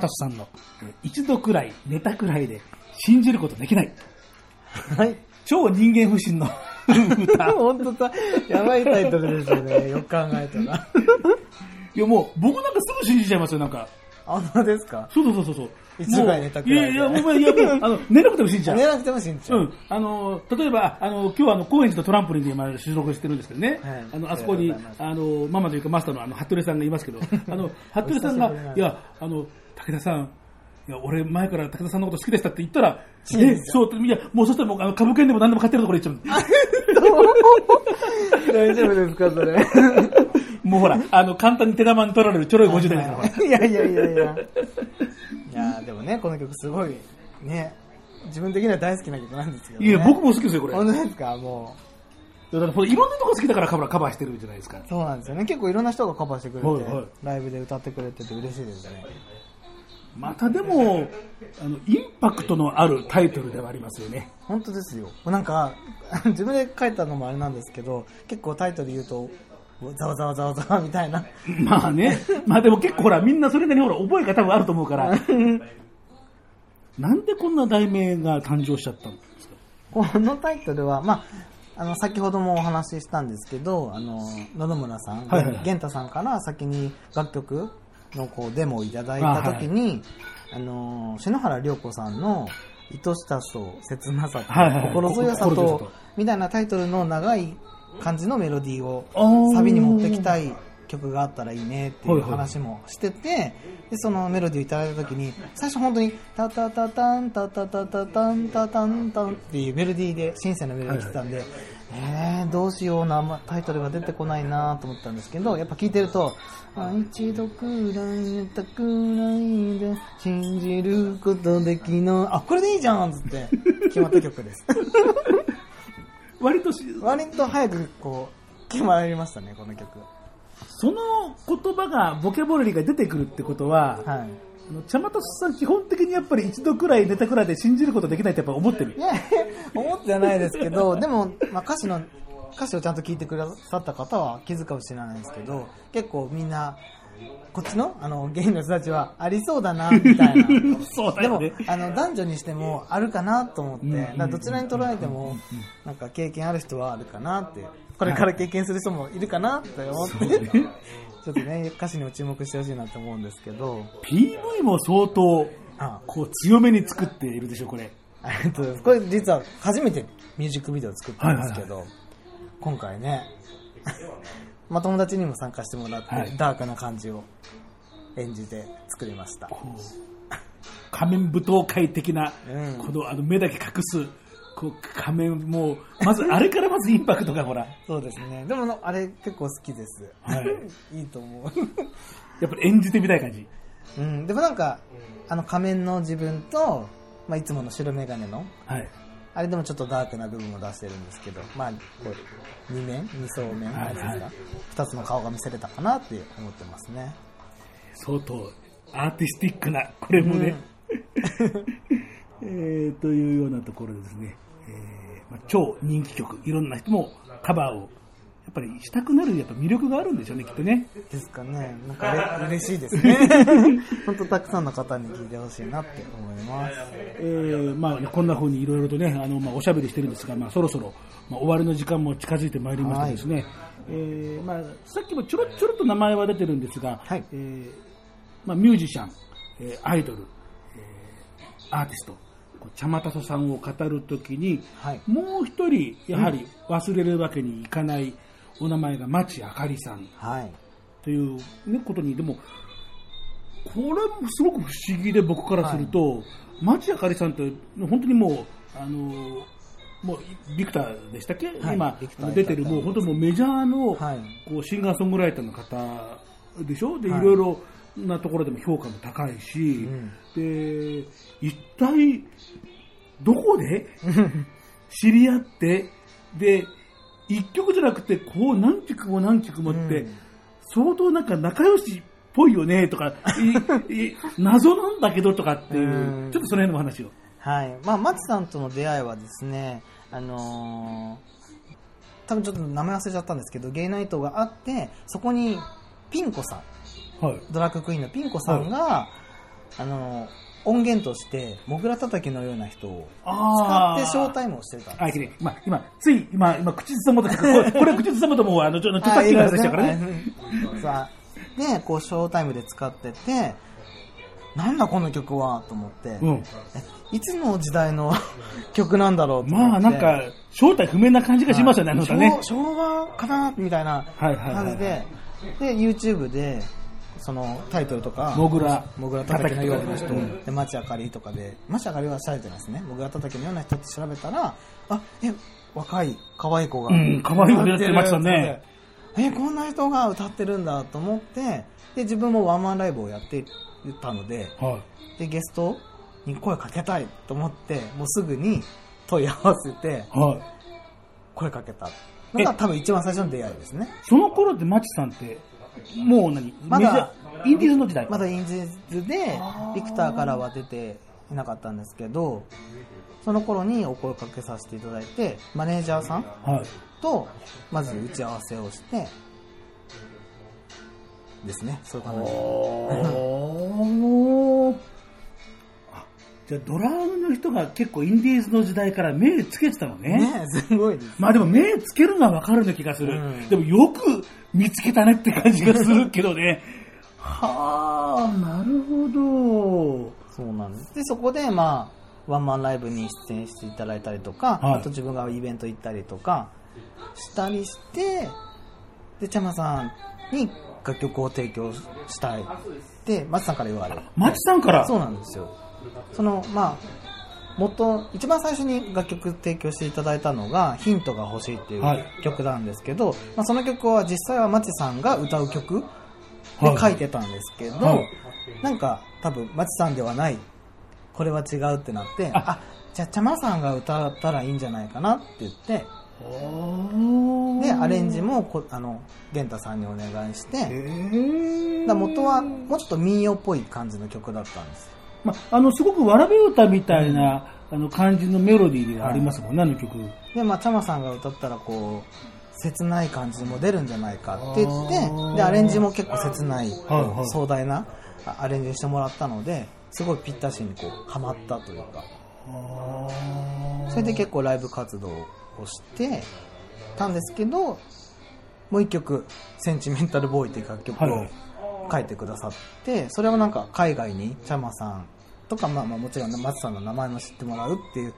チャマタソさんの、えー一度くらい、寝たくらいで信じることできない。はい。超人間不信の歌。(laughs) 本当だ。やばいタイトルですよね。よく考えたら。(laughs) いやもう、僕なんかすぐ信じちゃいますよ、なんか。あ、そうですか？そうそうそうそう。いつぐらい寝たくらいいやいや、もういや、もう、(laughs) あの、寝なくても信じちゃう。寝なくても信じちゃう。うん。あの、例えば、あの、今日はあの、高円寺とトランポリンで今収録してるんですけどね。はいあの、あそこにあの、ママというかマスターのあの、服部さんがいますけど、あの、服部さんがいや、あの、武田さん、いや、俺前から武田さんのこと好きでしたって言ったら、え、そう、いや、もうそしたらもう、あの、株券でも何でも買ってるところ言っちゃう。(laughs) 大丈夫ですか、それ。(laughs) もうほら、あの、簡単に手玉に取られるちょろい50代ですから。(laughs) いやいやいやいや。いや、でもね、この曲すごい、ね、自分的には大好きな曲なんですけど、ね。いや、僕も好きですよ、これ。本当ですか、もだからいろんなとこ好きだからカバーカバーしてるじゃないですか。そうなんですよね。結構いろんな人がカバーしてくれて、はいはいライブで歌ってくれてて嬉しいですね。またでも、あの、インパクトのあるタイトルではありますよね。本当ですよ。なんか、(laughs) 自分で書いたのもあれなんですけど、結構タイトル言うと、ざわざわざわざわみたいな。まあね。まあでも結構ほら、みんなそれなりにほら、覚えが多分あると思うから。なんでこんな題名が誕生しちゃったんですか？このタイトルは、まあ、あの、先ほどもお話ししたんですけど、あの、野々村さん、はいはいはい玄太さんから先に楽曲のこうデモをいただいたときに、あ,、の、篠原涼子さんの、愛しさと切なさと、はいはいはい。心強さとみたいなタイトルの長い感じのメロディーをサビに持ってきたい曲があったらいいねっていうはいはい話もしてて、でそのメロディーをいただいた時に最初本当にタタタタンタタタタタンタタンタンっていうメロディーでシンセのメロディー来てたんで、えー、どうしようなタイトルが出てこないなと思ったんですけどやっぱ聞いてるとあ一度くらい寝たくないで信じることできない。あこれでいいじゃんっつって決まった曲です。(laughs) 割とし、割と早くこう決まりましたねこの曲。その言葉が、ボキャブラリーが出てくるってことは、はいあの茶間さん基本的にやっぱり一度くらい寝たくらいで信じることできないってやっぱ思ってるい。や、思ってはないですけど、(laughs) でも、まあ、歌詞の、歌詞をちゃんと聞いてくださった方は気づくかもしれないですけど、結構みんな、こっちの、あの、ゲイの人たちはありそうだな、みたいな。(laughs) そうだでもあの、男女にしてもあるかなと思って、うんだからどちらに捉えても、なんか経験ある人はあるかなって、これから経験する人もいるかなって思って、ちょっとね、歌詞にも注目してほしいなと思うんですけど、PV も相当、あ。こう強めに作っているでしょ、これ。えっと、これ実は初めてミュージックビデオを作ったんですけど、今回ね、(laughs) まあ友達にも参加してもらって、はい。ダークな感じを演じて作りました。仮面舞踏会的な、うん。このあの目だけ隠す、こう仮面も、まずあれからまずインパクトがほら、そうですね。でもあれ結構好きです。はい (laughs) いいと思う。やっぱり演じてみたい感じ。うん、でもなんか、あの仮面の自分と、まあいつもの白眼鏡の、はい。あれでもちょっとダークな部分を出してるんですけど、まあ、こう、二面？二層面？はいなんですか？二つの顔が見せれたかなって思ってますね。相当アーティスティックな、これもね。(laughs) えーというようなところでですね、えーまあ、超人気曲、いろんな人もカバーを、やっぱりしたくなるやっぱ魅力があるんでしょうね、きっとね。ですかね。なんかれ嬉しいですね。(laughs) 本当たくさんの方に聞いてほしいなって思います。えーまあね、こんな風にいろいろとね、あの、まあ、おしゃべりしてるんですが、まあ、そろそろ、まあ、終わりの時間も近づいてまいりましてですね、えーまあ、さっきもちょろちょろっと名前は出てるんですが、はいえーまあ、ミュージシャン、えーアイドル、えーアーティスト、茶間田さんを語るときに、はい。もう一人、やはり忘れるわけにいかないお名前が町あかりさん。はい。という、ね、ことに、でも、これもすごく不思議で僕からすると、町あかりさんって本当にもう、あの、もうビクターでしたっけ、はい。今出てるもう本当にもうメジャーの、はい。こうシンガーソングライターの方でしょ？で、はい。いろいろなところでも評価も高いし、ん。で、一体どこで？(laughs) 知り合って、で、一曲じゃなくて、こう何曲も何曲もって、うん相当なんか仲良しっぽいよね？とか、いい (laughs) 謎なんだけどとかっていう、うんちょっとその辺のお話を。はい。まあ、マチさんとの出会いはですね、あのー多分ちょっと名前忘れちゃったんですけど、ゲイナイトがあって、そこにピンコさん、はい。ドラッグクイーンのピンコさんが、あのー音源として、モグラ叩きのような人を使ってショータイムをしてたんですあ。今、今、つい、今、今、口ずさむと、これ、(laughs) これ口ずさむともう、あの、ちょっと、さっきのしたからね。ね。さあ、で、こう、ショータイムで使ってて、なんだこの曲はと思って、うん。えいつの時代の曲なんだろうまあ、なんか、正体不明な感じがしますよね、あの歌ね。昭昭和かなみたいなはいはいはい感じで、で、YouTube で、そのタイトルとか、モグラモグラ叩きのような人、うんで、町あかりとかで、町あかりはされてますね。モグラ叩きのような人って調べたら、あ、え、若い、可愛い子が。うん可愛い子でやってましたね。え、こんな人が歌ってるんだと思って、で、自分もワンマンライブをやってたので、はい。で、ゲストに声かけたいと思って、もうすぐに問い合わせて、はい。声かけた。のが多分一番最初の出会いですね。その頃ってマチさんって、もう何？まだインディーズの時代まだインディーズで、ビクターからは出ていなかったんですけど、その頃にお声かけさせていただいて、マネージャーさんはい。と、まず打ち合わせをして、ですね、そういう感じじゃあドラムの人が結構インディーズの時代から目つけてたのね。ねすごいです。まあでも目つけるのはわかるような気がする。うんでもよく見つけたねって感じがするけどね。はあ、なるほど。そうなんです。で、そこで、まあ、ワンマンライブに出演していただいたりとか、はいあと自分がイベント行ったりとかしたりして、で、ちゃまさんに楽曲を提供したいって、松さんから言われる。マチさんから？そうなんですよ。その、まあ、元、一番最初に楽曲提供していただいたのが、ヒントが欲しいっていうはい。曲なんですけど、まあ、その曲は実際はマチさんが歌う曲で書いてたんですけど、はい。なんか多分マチさんではない、これは違うってなって、あ。じゃあちゃまさんが歌ったらいいんじゃないかなって言って、で、アレンジもこ、あの、玄太さんにお願いして、元はもうちょっと民謡っぽい感じの曲だったんです。まあ、あの、すごくわらべ歌みたいな、あの、感じのメロディーがありますもんね、あの曲。で、まあ、ちゃまさんが歌ったら、こう、切ない感じも出るんじゃないかって言って、で、アレンジも結構切ない、こはい。壮大なあアレンジしてもらったので、すごいぴったしにこう、ハマったというか、それで結構ライブ活動をしてたんですけど、もう一曲、センチメンタルボーイっていう楽曲を書いてくださって、それをなんか海外にちゃまさんとか、まあまあもちろん松さんの名前も知ってもらうっていう、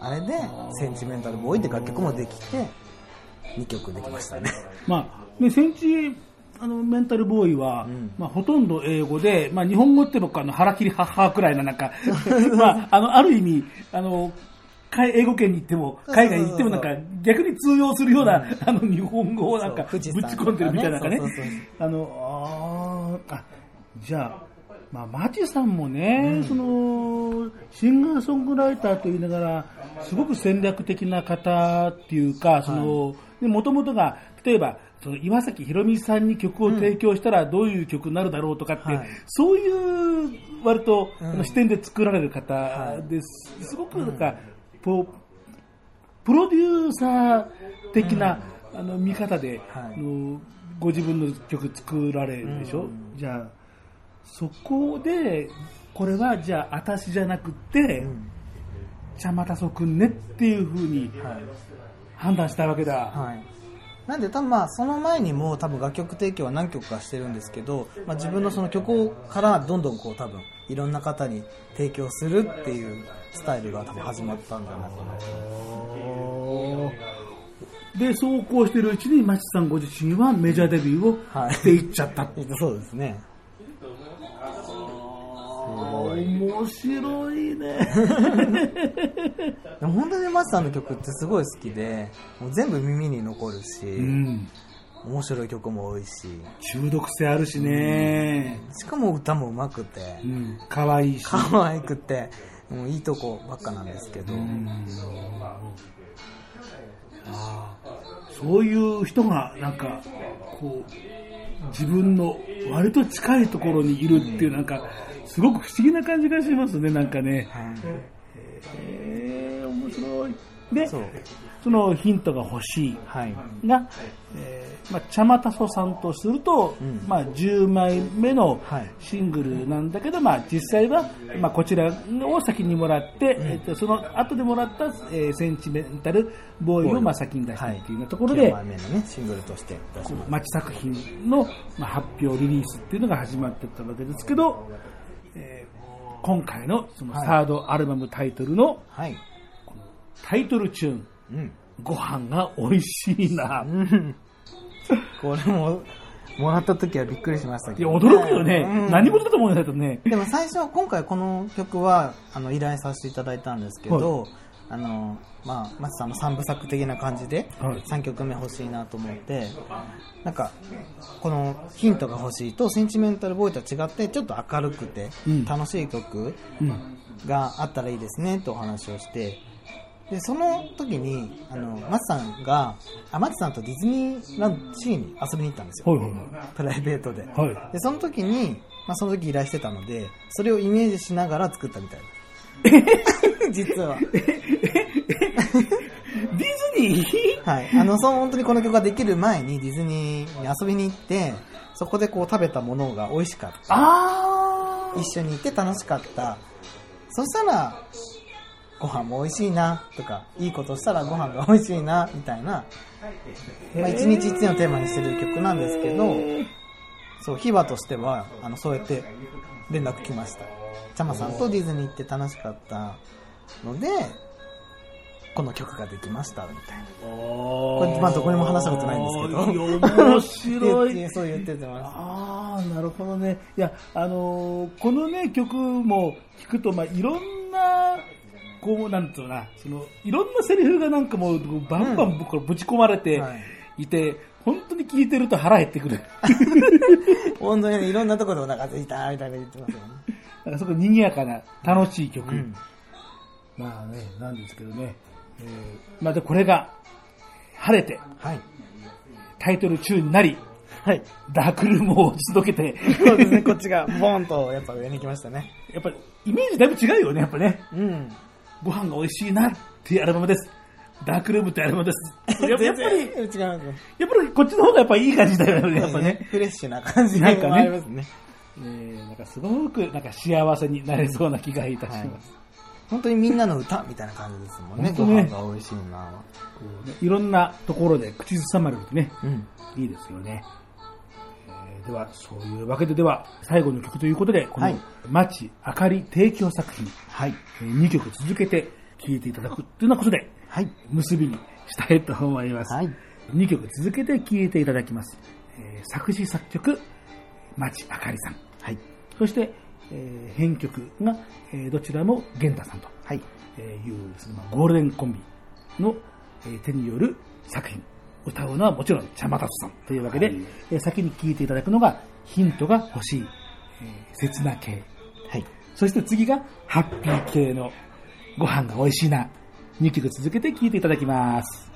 あれで、センチメンタルボーイって楽曲もできて、2曲できましたね。まあ、ね、センチ、あの、メンタルボーイは、まあ、ほとんど英語で、まあ、日本語って僕、あの、腹切り母くらいな、なんか、(laughs) まあ、あの、ある意味、あの、か英語圏に行っても、海外に行ってもなんか、逆に通用するような、あの、日本語をなんか、ぶち込んでるみたいなかね。(laughs) あの、あーあ、じゃあ、まあ、マチさんもね、その、シンガーソングライターと言いながら、すごく戦略的な方っていうか、その、もともとが、例えば、その岩崎宏美さんに曲を提供したらどういう曲になるだろうとかって、はい。そういう割と、視点で作られる方です。すごくなんか、こうプロデューサー的な、あの見方で、はい。あのご自分の曲作られるでしょ、じゃあそこでこれはじゃあ私じゃなくて、じゃあまたそうくんねっていうふうにはい。判断したわけだ、はい。なんで多分まあその前にも多分楽曲提供は何曲かしてるんですけど、まあ、自分のその曲からどんどんこう多分いろんな方に提供するっていうスタイルが多分始まったんじゃないかなとでそうこうしてるうちにマチさんご自身はメジャーデビューをはい。していっちゃった、そうですね。面白いね。(laughs) でも本当にマスさんの曲ってすごい好きで、もう全部耳に残るし、うん。面白い曲も多いし、中毒性あるしね、しかも歌も上手くて。う、ん、可愛いし。可愛くて、もういいとこばっかなんですけど、そういう人がなんかこう自分の割と近いところにいるっていうなんかすごく不思議な感じがしますねなんかね。えー、面白い。でそのヒントが欲しい。はい。が、えーまあ、茶間たそさんとすると、んまあ、10枚目のはいシングルなんだけど、まあ、実際は、まあ、こちらを先にもらって、えっとその後でもらった、えーセンチメンタルボーイをまあ先に出したっていうようなところで、9枚目のね、シングルとして町作品の、まあ、発表リリースっていうのが始まってったわけですけど、えー今回のそのはいサードアルバムタイトルのす。はい。タイトルチューン、うん。ご飯が美味しいな。(laughs) これも、もらった時はびっくりしましたいや、けど。驚くよね。うん何事だと思うんだけどね。でも最初、今回この曲は、あの、依頼させていただいたんですけど、あの、まあ、松さんの三部作的な感じで、はい3曲目欲しいなと思って、なんか、このヒントが欲しいと、センチメンタルボーイとは違って、ちょっと明るくてうん、楽しい曲うん。があったらいいですね、とお話をして、で、その時に、あの、松さんが、あ、松さんとディズニーランドシーに遊びに行ったんですよ。はいはいはい。プライベートで。はい。で、その時に、まあ、その時依頼してたので、それをイメージしながら作ったみたいです。(laughs) 実は。ディズニー？はい。あの、その本当にこの曲ができる前にディズニーに遊びに行って、そこでこう食べたものが美味しかった。あ一緒に行って楽しかった。そしたら、ご飯も美味しいな、とか、いいことしたらご飯が美味しいな、みたいな、まあ、一日一日のテーマにしてる曲なんですけど、そう、秘話としては、あの、そうやって連絡来ました。ちゃまさんとディズニー行って楽しかったので、この曲ができました、みたいな。これ、まあ、どこにも話したことないんですけど。面白い (laughs) そう言ってます。ああ、なるほどね。いや、あのーこのね、曲も聞くと、まあ、いろんな、こう、なんつうのな、その、いろんなセリフがなんかもう、バンバン僕からぶち込まれていて、本当に聞いてると腹減ってくる。(laughs) 本当にねいろんなところでお腹空いた、みたいな言ってますよね。(laughs) なんかすごい賑やかな、楽しい曲。うんまあね、なんですけどね。えーまあで、これが、晴れて、はい。タイトル中になり、はい。ダークルームを打ち解けて、そうですね、こっちがボーンとやっぱ上に来ましたね。(laughs) やっぱりイメージだいぶ違うよね、やっぱね。うん。ご飯が美味しいなっていうアルバムです。ダークルームってアルバムです。(laughs) やっぱり、違。やっぱりこっちの方がやっぱいい感じだよね、(laughs) やっぱね。フレッシュな感じがなんかねありますね。えーなんかすごくなんか幸せになれそうな気がいたします。本当にみんなの歌みたいな感じですもんね。ご飯が美味しいな。いろんなところで口ずさまれるとね、うん。いいですよね。えーでは、そういうわけででは、最後の曲ということで、このはい、町あかり提供作品、はい。2曲続けて聴いていただくというようなことで、はい。結びにしたいと思います。はい。2曲続けて聴いていただきます。えー作詞作曲、町あかりさん。はい。そして、えー編曲が、えーどちらも玄太さんと、はい。えーいうですね、まあゴールデンコンビの、えー手による作品。歌うのはもちろん茶間達さんというわけで、えー先に聴いていただくのがヒントが欲しい、えー切な系。はい。そして次がハッピー系のご飯が美味しいな。2曲続けて聴いていただきます。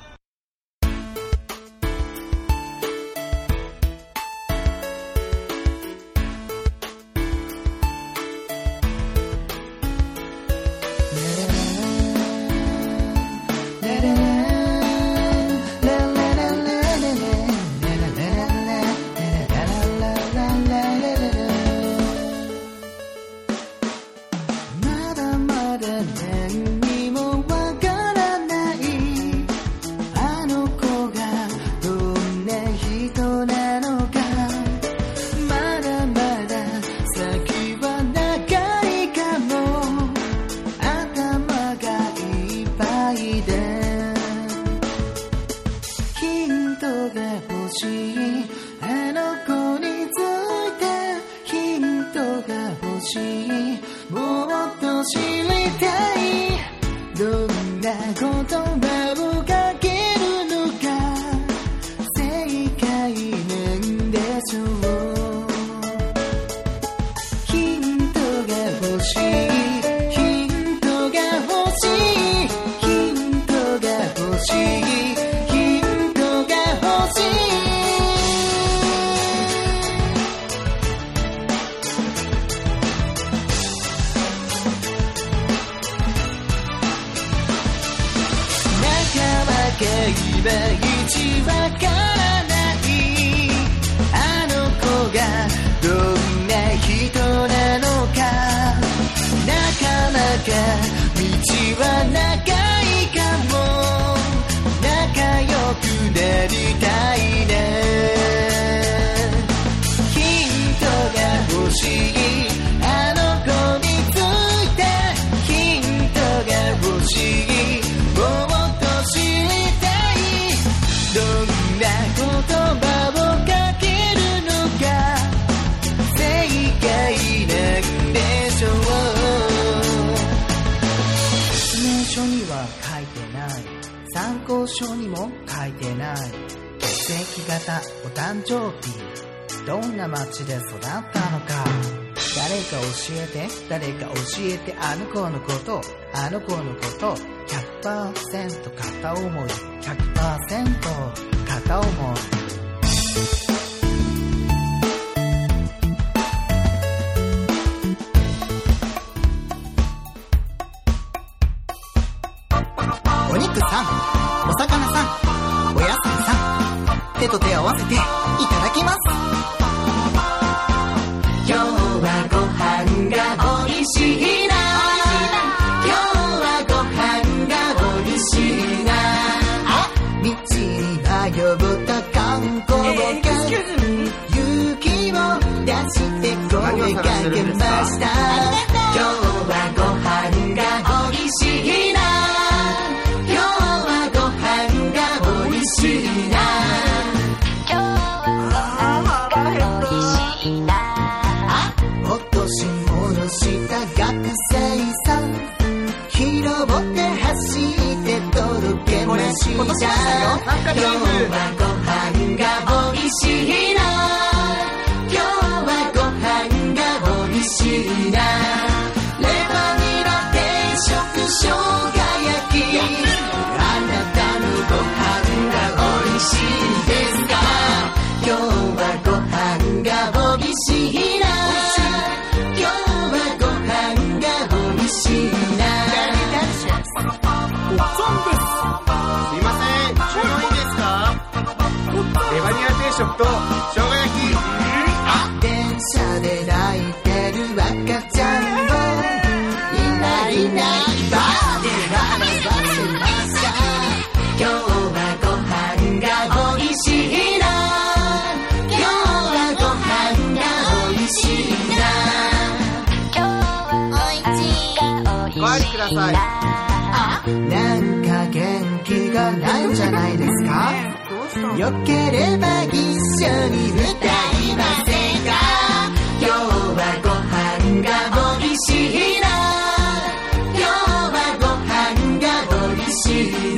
いまいちわからないあの子がどんな人なのか。なかなか道は長いかも。仲良くなりたいね。血液型お誕生日どんな街で育ったのか。誰か教えて。誰か教えて。あの子のこと。あの子のこと。100%片思い。100%片思い。はよければ一緒に歌いませんか？今日はご飯が美味しいな。今日はご飯が美味しい。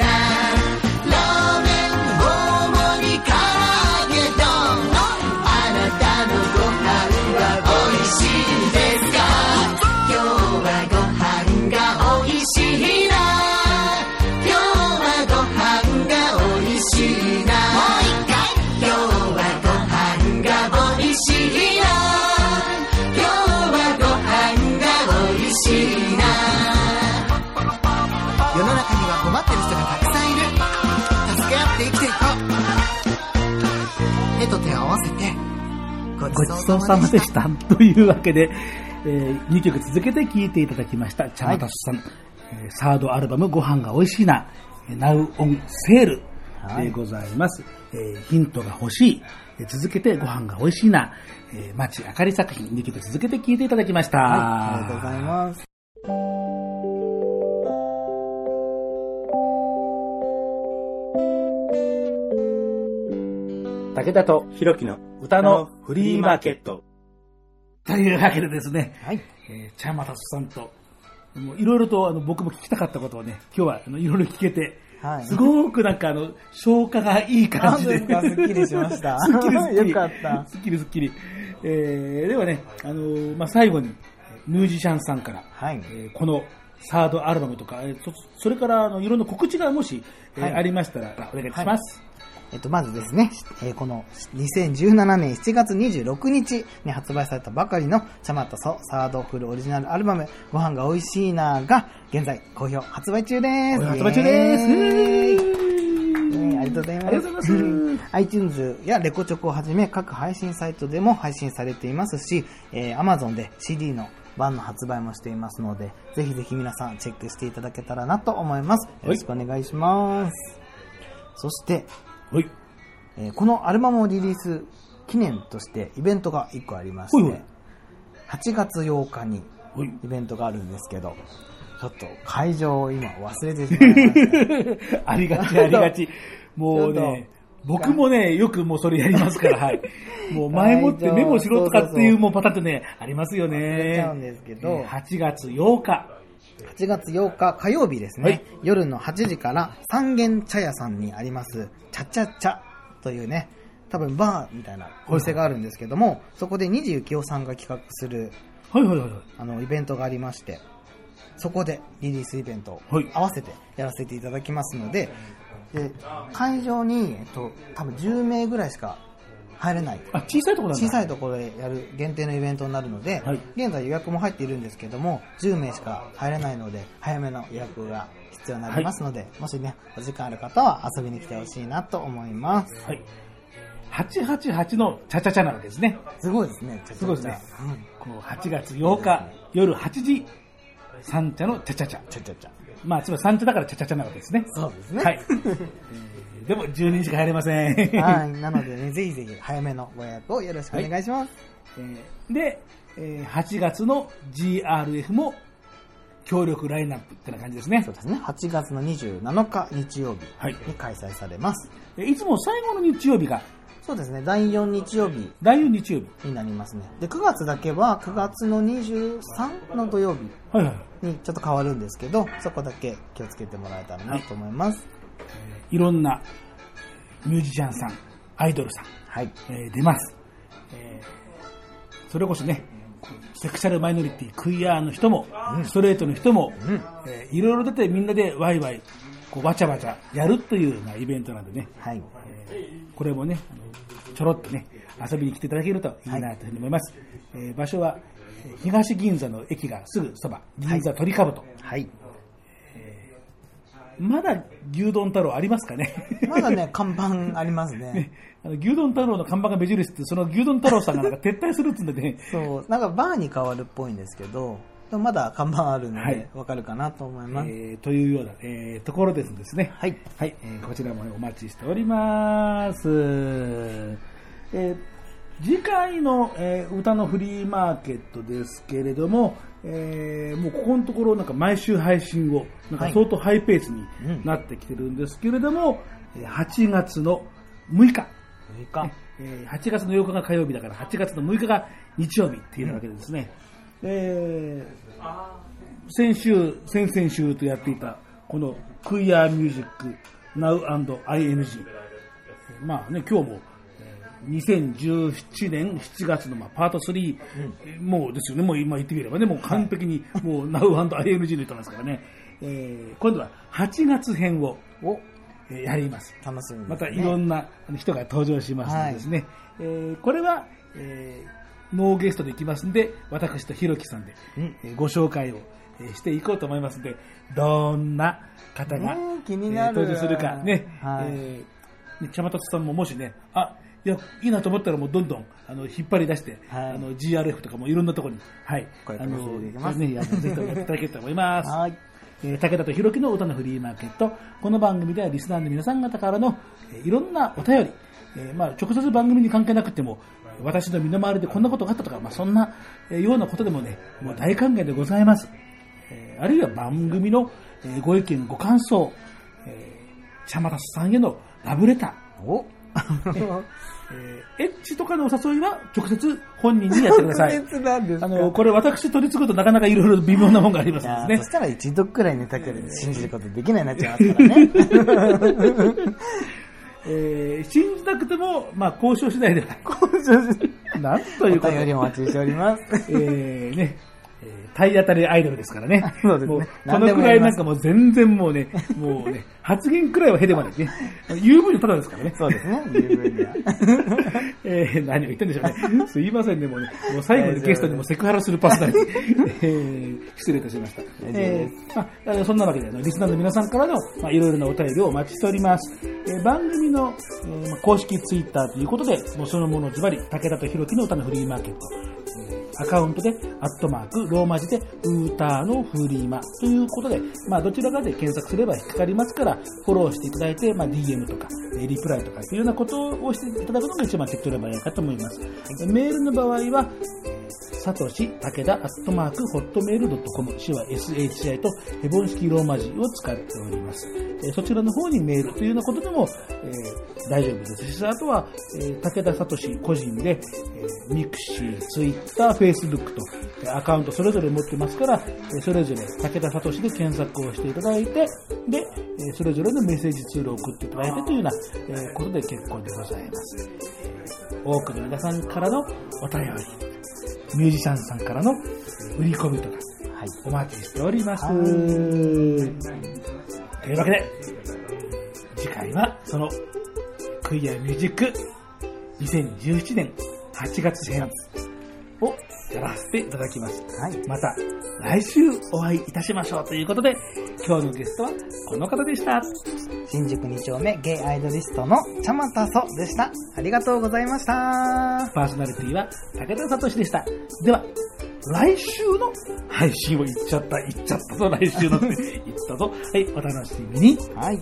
ごごちそうさまでした。(laughs) というわけで、え2曲続けて聴いていただきました。チャマタスさん、えーサードアルバムご飯が美味しいな、えー Now on Sale でございます。えーヒントが欲しい、えー続けてご飯が美味しいな、えー、町あかり作品2曲続けて聴いていただきました。ありがとうございます。武田とひろきの歌のフリーマーケット。というわけでですね、はい。えー、チャマタスさんと、もういろいろとあの僕も聞きたかったことをね、今日はあのいろいろ聞けて、はい。すごくなんかあの、消化がいい感じで。すっきりしました (laughs) すっきりすっきり。よかったすっきりすっきり。えー、ではね、あのーまあ、最後に、ミュージシャンさんから、はい。えーこのサードアルバムとか、えーそそれからあのいろんな告知がもし、えーはいありましたらお願いします。えっと、まずですね、えーこの2017年7月26日に発売されたばかりのチャマトソサードフルオリジナルアルバム、ご飯が美味しいなが、現在好評発売中です。発売中です。ありがとうございます。ます。iTunes やレコチョクをはじめ各配信サイトでも配信されていますし、えー Amazon で CD の版の発売もしていますので、ぜひぜひ皆さんチェックしていただけたらなと思います。よろしくお願いします。そして、はい。えーこのアルバムをリリース記念としてイベントが1個ありまして、はいはい8月8日にはいイベントがあるんですけど、ちょっと会場を今忘れてしまいました。(laughs) ありがち、ありがち。(laughs) もうね、僕もね、よくもうそれやりますから、はい。(laughs) もう前もってメモしろとかっていうもうパターンってね、ありますよ忘れちゃうんね。ですけど、えー8月8日。8月8日火曜日ですね、はい。夜の8時から三軒茶屋さんにあります、チャチャチャというね、多分バーみたいなお店があるんですけども、そこで二十幸雄さんが企画するはいはいはいはい。あのイベントがありまして、そこでリリースイベントをはい。合わせてやらせていただきますので、で会場に、えっと、多分10名ぐらいしか入れない。あ、小さいところ小さいところでやる限定のイベントになるので、はい現在予約も入っているんですけども、10名しか入れないので、早めの予約が必要になりますので、もしね、お時間ある方は遊びに来てほしいなと思います。はい。888のチャチャチャなわけですね。すごいですね。すごいですね。こう8月8日夜8時、三茶のチャチャチャ。チャチャチャ。まあ、つまり三茶だからチャチャチャなわけですね。そうですね。はい。(laughs) えーでも10人しか入れません。はい。なのでね、ぜひぜひ早めのご予約をよろしくお願いします。えーで、えー8月の GRF も協力ラインナップってな感じですね。そうですね。8月の27日日曜日に開催されます。えいつも最後の日曜日が？そうですね。第4日曜日第4日曜日。になりますね。で、9月だけは9月の23の土曜日はいはい。にちょっと変わるんですけど、そこだけ気をつけてもらえたらなと思います。いろんなミュージシャンさん、アイドルさん、はい。えー出ます。えーそれこそね、セクシャルマイノリティ、クイアの人も、ストレートの人も、えーいろいろ出てみんなでワイワイ、こうわちゃわちゃやるというようなイベントなんでね、はい。これもね、ちょろっとね、遊びに来ていただけるといいなというふうに思います。えー場所は、えー東銀座の駅がすぐそば、銀座鳥かぶと。はい。まだ牛丼太郎ありますかね？まだね、看板ありますね。あの牛丼太郎の看板が目印って、その牛丼太郎さんがなんか撤退するっつうんでね、そう、なんかバーに変わるっぽいんですけど、でもまだ看板あるのはいで、わかるかなと思います。えーというような、えーところですですね。はい。はい、えーこちらも、ね、お待ちしております。えー次回の、えー歌のフリーマーケットですけれども、えーもうここのところなんか毎週配信を、なんか相当ハイペースになってきてるんですけれども、えー8月の6日、6日。えー8月の8日が火曜日だから8月の6日が日曜日っていうわけでですね、えー先週、先々週とやっていたこのクイアミュージック Now&ING、えー。まあね、今日もえー2017年7月のまあパート3、えー。もうですよね、もう今言ってみればね、もう完璧にもう Now&ING の人なんですからね、えー今度は8月編をえーやります。楽しみです、ね。またいろんな人が登場しますのでですね、えーこれは、えーノーゲストでいきますんで、私とひろきさんで、えーご紹介を、えーしていこうと思いますので、どんな方が、ねえ気になる。えー登場するかね、はい。えーね、茶松さんももしね、あ、いや、いいなと思ったらもうどんどん、あの、引っ張り出して、はいあの、GRF とかもいろんなところに、はい、あの、ね、あのぜひともやっていただければと思います。はい。えー武田とひろきの歌のフリーマーケット。この番組ではリスナーの皆さん方からの、えーいろんなお便り、えーまあ、直接番組に関係なくても、私の身の回りでこんなことがあったとか、まあ、そんな、えーようなことでもね、もう大歓迎でございます。えーあるいは番組の、えーご意見、ご感想、えー、茶松さんへのラブレター、おえーエッチとかのお誘いは直接本人にやってください。特別なんですか？あの、これ私取り継ぐとなかなかいろいろ微妙なもんがありますねそ。したら一度くらい寝たけど信じることできないなっちゃいますからね。(laughs) えー信じなくても、まあ、交渉次第では。なんというおこと便りお待ちしております。えーね、えー体当たりアイドルですからね。(laughs) そうですねもうこ何のくらいなんかもう全然もうね、(laughs) もうね、発言くらいはへでまでね。言う分にただですからね。そうですね、十分には。(laughs) えー何を言ってんでしょうね。すいませんね、もうね、もう最後にゲストにもセクハラするパスタに、えー失礼いたしました。えーまあ、そんなわけで、リスナーの皆さんからの、まあ、いろいろなお便りをお待ちしております。えー番組の、えーまあ公式ツイッターということで、もうそのものズバリ、武田とひろきの歌のフリーマーケット。アカウントで、アットマーク、ローマ字で、ウーターのフリーマということで、まあ、どちらかで検索すれば引っかかりますから、フォローしていただいて、まあ、DM とか、リプライとか、というようなことをしていただくのが一番手っ取り早いかと思います。メールの場合は、さとし、武田、アットマーク、ホットメールドットコム、市は SHI とヘボン式ローマ字を使っております。えそちらの方にメールというようなことでも、えー大丈夫ですし、あとは、えー武田聡個人で、えーミクシー、ツイッター、フェイスブックと、えーアカウントそれぞれ持ってますから、えーそれぞれ武田聡で検索をしていただいて、で、えーそれぞれのメッセージツールを送っていただいてというような、えーことで結構でございます。えー多くの皆さんからのお便り、ミュージシャンさんからの売り込みとか、お待ちしております。はいというわけで、次回はそのクイアミュージック2017年8月編をやらせていただきます。はい。また来週お会いいたしましょうということで、今日のゲストはこの方でした。新宿2丁目ゲイアイドリストのちゃまたそでした。ありがとうございました。パーソナリティは武田聡でした。では、来週の配信を言っちゃった、言っちゃったぞ、来週のって言ったぞ。はい、お楽しみに。はい。